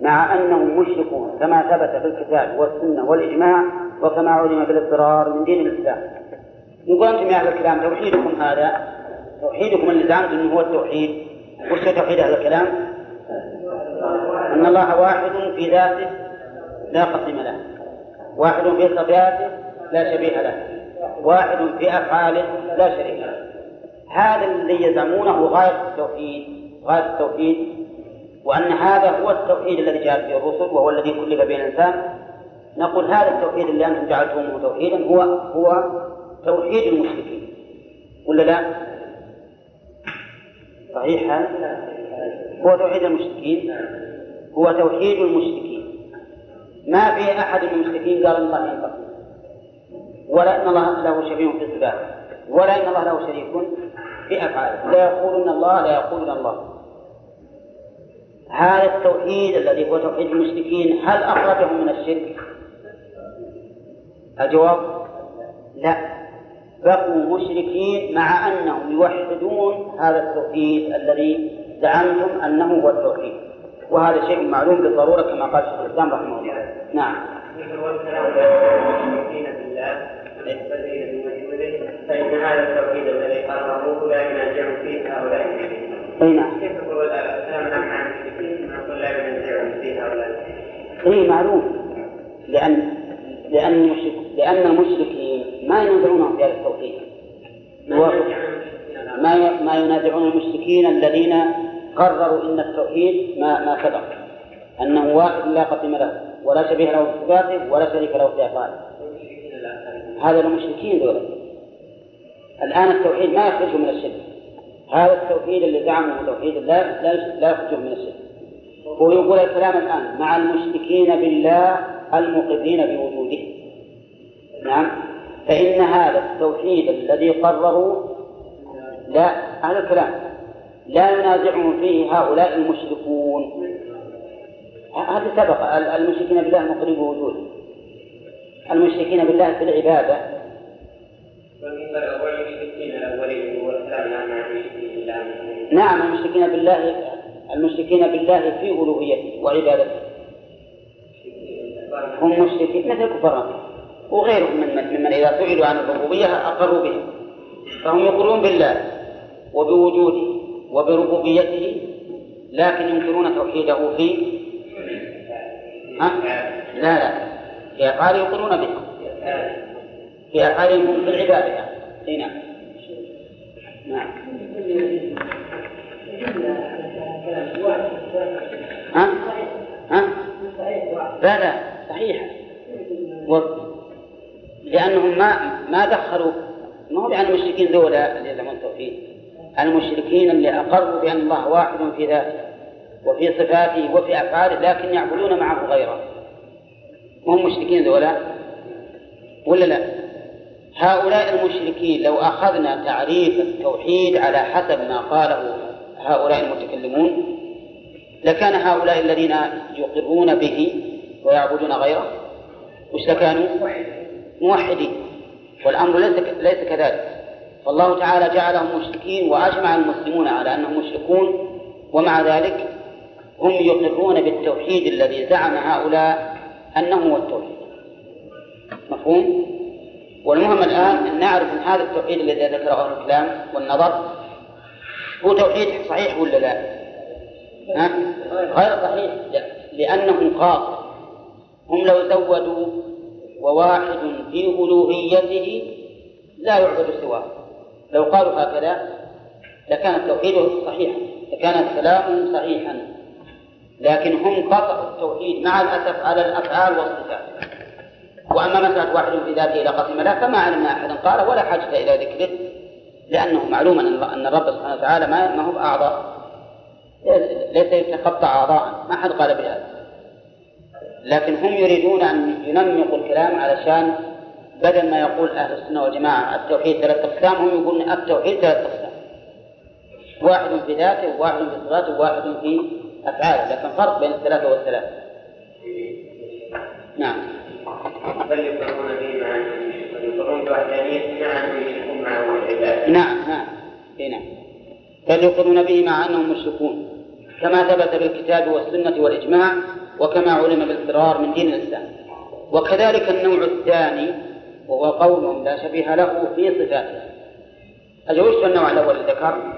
مع أنهم مشركون كما ثبت في الكتاب والسنة والإجماع وكما علم بالاضطرار من دين الإسلام. يقول أنتم يا أهل الكلام توحيدكم هذا؟ توحيدكم اللي زعمتم أنه هو التوحيد. وش توحيد أهل الكلام؟ أن الله واحد في ذاته لا قسم له. واحد في صفاته لا شبيه له. واحد في أفعاله لا شريك له. هذا الذي يزعمونه غاية التوحيد غاية التوحيد وأن هذا هو التوحيد الذي جاءت به الرسل وهو الذي كلف به الإنسان. نقول هذا التوحيد اللي أنتم جعلتموه توحيدا هو هو توحيد المشركين. ولا لا؟ صحيح؟ هذا؟ هو توحيد المشركين؟ هو توحيد المشركين. ما في أحد من المشركين قال الله ينقسم ولا أن الله له شريك في صفاته ولا أن الله له شريك في أفعاله. لا يقولون الله لا يقولون الله. هذا التوحيد الذي هو توحيد المشركين هل أخرجهم من الشرك؟ الجواب لا. بقوا مشركين مع أنهم يوحدون هذا التوحيد الذي زعمتم أنه هو التوحيد. وهذا شيء معلوم بالضرورة كما قال شيخ الإسلام رحمه الله. نعم. فإن هذا التوحيد الذي قرروه لا ينازع فيه هؤلاء أي نعم كيف تقول الكلام عن المشركين لا ينازع فيه هؤلاء اي معلوم لأن لأن المشرك لأن المشركين ما ينازعون في هذا التوحيد. ما ما ينازعون المشركين الذين قرروا إن التوحيد ما ما سبق. أنه واحد لا قسم له ولا شبيه له في صفاته ولا شريك له في افعاله هذا المشركين دول. الآن التوحيد ما يخرجهم من الشرك. هذا التوحيد اللي زعمه توحيد الله لا يخرجهم من الشرك. هو يقول الكلام الآن مع المشركين بالله المقرين بوجوده. نعم. فإن هذا التوحيد الذي قرروا لا هذا الكلام. لا ينازعهم فيه هؤلاء المشركون. هذا سبق ال- المشركين بالله المقرين بوجوده. المشركين بالله في العبادة. نعم المشركين بالله المشركين بالله في ألوهيته وعبادته. هم مشركين مثل كفار مكة وغيرهم من من- ممن إذا سئلوا عن الربوبية أقروا به. فهم يقرون بالله وبوجوده وبربوبيته لكن ينكرون توحيده في ها؟ لا لا. في أفعال يقرون به في أفعالهم هم في العبادة. أي نعم. نعم. ها؟ ها؟ لا لا. صحيح. و... لأنهم ما ما دخلوا ما هو يعني المشركين ذولا اللي يزعمون التوحيد. المشركين اللي أقروا بأن الله واحد في ذاته وفي صفاته وفي أفعاله لكن يعبدون معه غيره. هم مشركين ذولا ولا لا؟ هؤلاء المشركين لو أخذنا تعريف التوحيد على حسب ما قاله هؤلاء المتكلمون لكان هؤلاء الذين يقرون به ويعبدون غيره وش لكانوا؟ موحدين والأمر ليس ليس كذلك فالله تعالى جعلهم مشركين وأجمع المسلمون على أنهم مشركون ومع ذلك هم يقرون بالتوحيد الذي زعم هؤلاء أنه هو التوحيد مفهوم؟ والمهم الآن أن نعرف أن هذا التوحيد الذي ذكره أهل الكلام والنظر هو توحيد صحيح ولا لا؟ ها؟ غير صحيح لا. لأنه قاصر هم لو زودوا وواحد في ألوهيته لا يعبد سواه لو قالوا هكذا لكان التوحيد صحيحا لكان الكلام صحيحا لكن هم قطعوا التوحيد مع الأسف على الأفعال والصفات. وأما مسألة واحد في ذاته إلى قسم له فما علمنا أحدا. قال ولا حاجة إلى ذكره لأنه معلوم أن الرب سبحانه وتعالى ما هو بأعضاء ليس يتقطع أعضاء. ما حد قال بهذا. لكن هم يريدون أن ينمقوا الكلام علشان بدل ما يقول أهل السنة والجماعة التوحيد ثلاث أقسام هم يقولون التوحيد ثلاث أقسام. واحد في ذاته وواحد في صفاته وواحد في أفعاله لكن فرق بين الثلاثة والثلاثة. نعم. بل يقرون به مع يقرون بوحدانيته مع انهم يشركون معه العباد. نعم نعم. اي نعم. بل يقرون به مع أنهم مشركون. كما ثبت بالكتاب والسنة والإجماع وكما علم بالاضطرار من دين الإسلام. وكذلك النوع الثاني وهو قول لا شبيه له في صفاته. أجل النوع الأول ذكر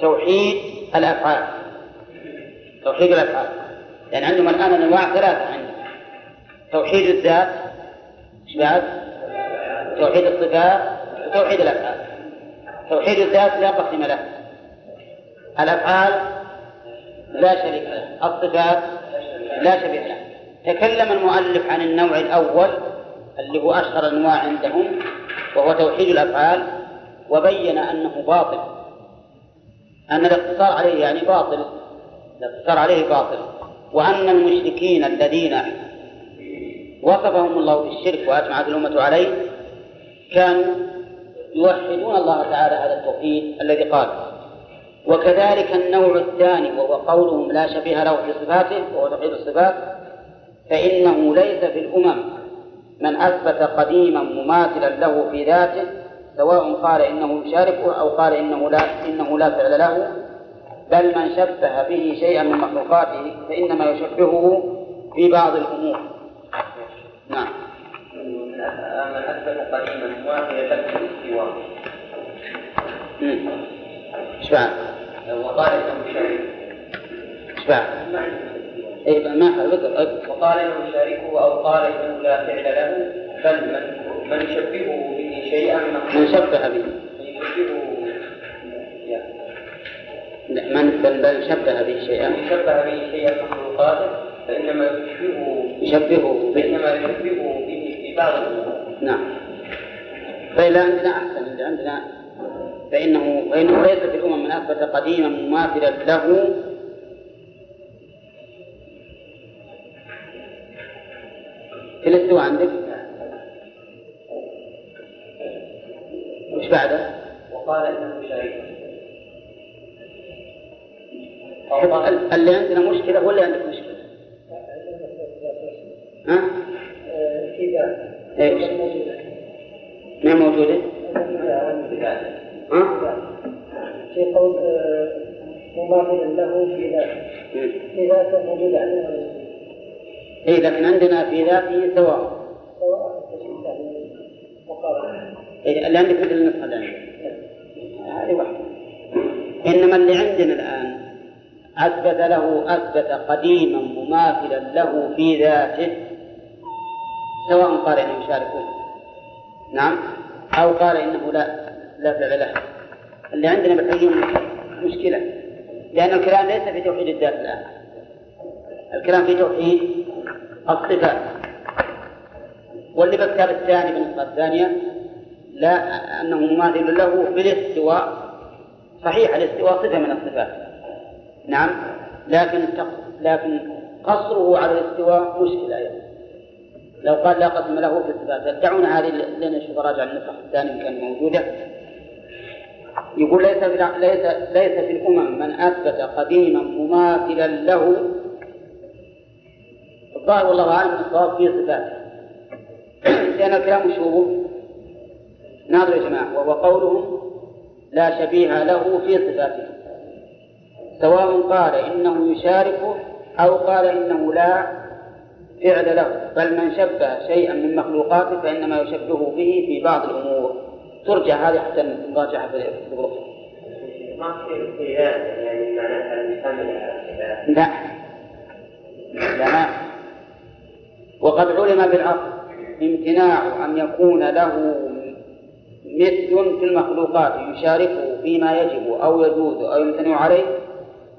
توحيد الأفعال. توحيد الأفعال. لأن يعني عندهم الآن أنواع ثلاثة عندهم. توحيد الذات بعد؟ توحيد الصفات وتوحيد الأفعال. توحيد الذات لا قسم له. الأفعال لا شريك له. الصفات لا شبيه له. تكلم المؤلف عن النوع الأول اللي هو أشهر الأنواع عندهم وهو توحيد الأفعال وبين أنه باطل. أن الاقتصار عليه يعني باطل. الاقتصار عليه باطل. وأن المشركين الذين وصفهم الله بالشرك وأجمعت الأمة عليه كانوا يوحدون الله تعالى هذا التوحيد الذي قال. وكذلك النوع الثاني وهو قولهم لا شبيه له في صفاته وهو توحيد الصفات فإنه ليس في الأمم من أثبت قديما مماثلا له في ذاته سواء قال إنه يشاركه أو قال إنه لا إنه لا فعل له. بل من شبه به شيئا من مخلوقاته فإنما يشبهه في بعض الأمور. نعم. من أثبت قديما مماثلا له في الاستواء إيش بعد؟ وقال انه شريك إيش؟ اي ما وقال إنه شاركه أو قال انه لا فعل له بل من من يشبهه به شيئا من شبه به. من بل بل شبه به شيئا. من شبه به شيئا من مخلوقاته فإنما يشبهه يشبهه به. فإنما يشبهه به في بعض نعم. فإذا عندنا أحسن إذا عندنا فإنه فإنه ليس في الأمم من أثبت قديما مماثلا له. في الاستواء عندك؟ وش بعده؟ وقال إنه شريك اللي عندنا مشكلة ولا عندك مشكلة؟ ها؟ إيش؟ ما موجودة؟ ها؟ في قول مماثل له في ذاته في ذاته موجود عندنا اي لكن عندنا في ذاته سواء سواء إيه اللي عندك مثل النسخة اللي هذه واحدة إنما اللي عندنا الآن أثبت له أثبت قديما مماثلا له في ذاته سواء قال إنه يشاركه نعم. أو قال إنه لا لا فعل له. اللي عندنا بالحقيقة مشكلة لأن الكلام ليس في توحيد الذات الآن. الكلام في توحيد الصفات. واللي بالكتاب الثاني بالنسبة الثانية لا أنه مماثل له بالاستواء صحيح الاستواء صفة من الصفات. نعم. لكن لكن قصره على الاستواء مشكلة أيضا. لو قال لا قسم له في الصفات دعونا هذه لنا نشوف راجع النسخ الثاني كان موجودة. يقول ليس في ليس ليس في الأمم من أثبت قديما مماثلا له. الظاهر والله أعلم الصواب في صفاته لأن الكلام مشهور. ناظر يا جماعة وهو قولهم لا شبيه له في صفاته. سواء قال إنه يشاركه أو قال إنه لا فعل له. بل من شبه شيئا من مخلوقاته فإنما يشبهه به في بعض الأمور. ترجع هذه حتى نراجعها في الغرفة لا. لا. وقد علم بالعقل. امتناع أن يكون له مثل في المخلوقات يشاركه فيما يجب أو يجوز أو يمتنع عليه.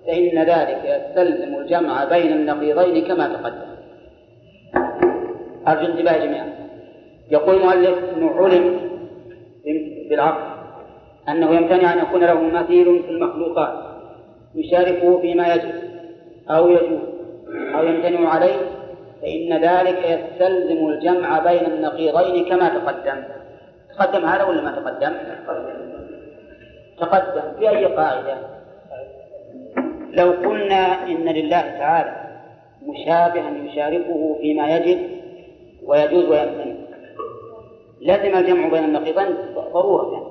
فإن ذلك يستلزم الجمع بين النقيضين كما تقدم. أرجو انتباه جميعا. يقول المؤلف أنه علم بالعقل أنه يمتنع أن يكون له مثيل في المخلوقات يشاركه فيما يجب أو يجوز أو يمتنع عليه فإن ذلك يستلزم الجمع بين النقيضين كما تقدم. تقدم هذا ولا ما تقدم؟ تقدم. في أي قاعدة؟ لو قلنا إن لله تعالى مشابها يشاركه فيما يجب ويجوز ويمتنع لزم الجمع بين النقيضين ضرورة. يعني.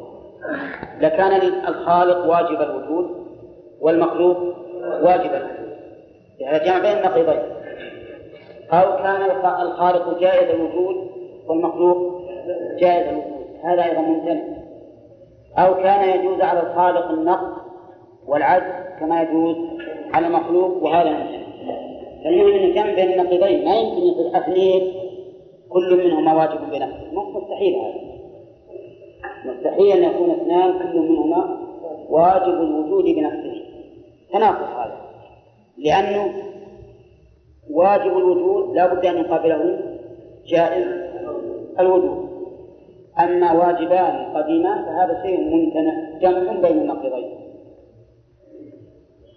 لكان الخالق واجب الوجود والمخلوق واجب الوجود. يعني جمع بين النقيضين. أو كان الخالق جائز الوجود والمخلوق جائز الوجود. هذا أيضا ممتنع. أو كان يجوز على الخالق النقص والعجز كما يجوز على المخلوق وهذا ممتنع فالمهم أن الجمع بين النقيضين ما يمكن يصير أثنين كل منهما واجب بنفسه مستحيل هذا. مستحيل أن يكون اثنان كل منهما واجب الوجود بنفسه. تناقض هذا. لأنه واجب الوجود لا بد أن يقابله جائز الوجود. أما واجبان قديمان فهذا شيء ممتنع جمع بين النقيضين.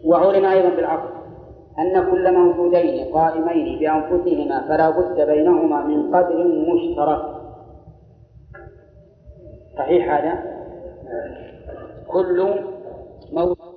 وعلم أيضا بالعقل أن كل موجودين قائمين بأنفسهما فلا بد بينهما من قدر مشترك. صحيح هذا؟ كل موجود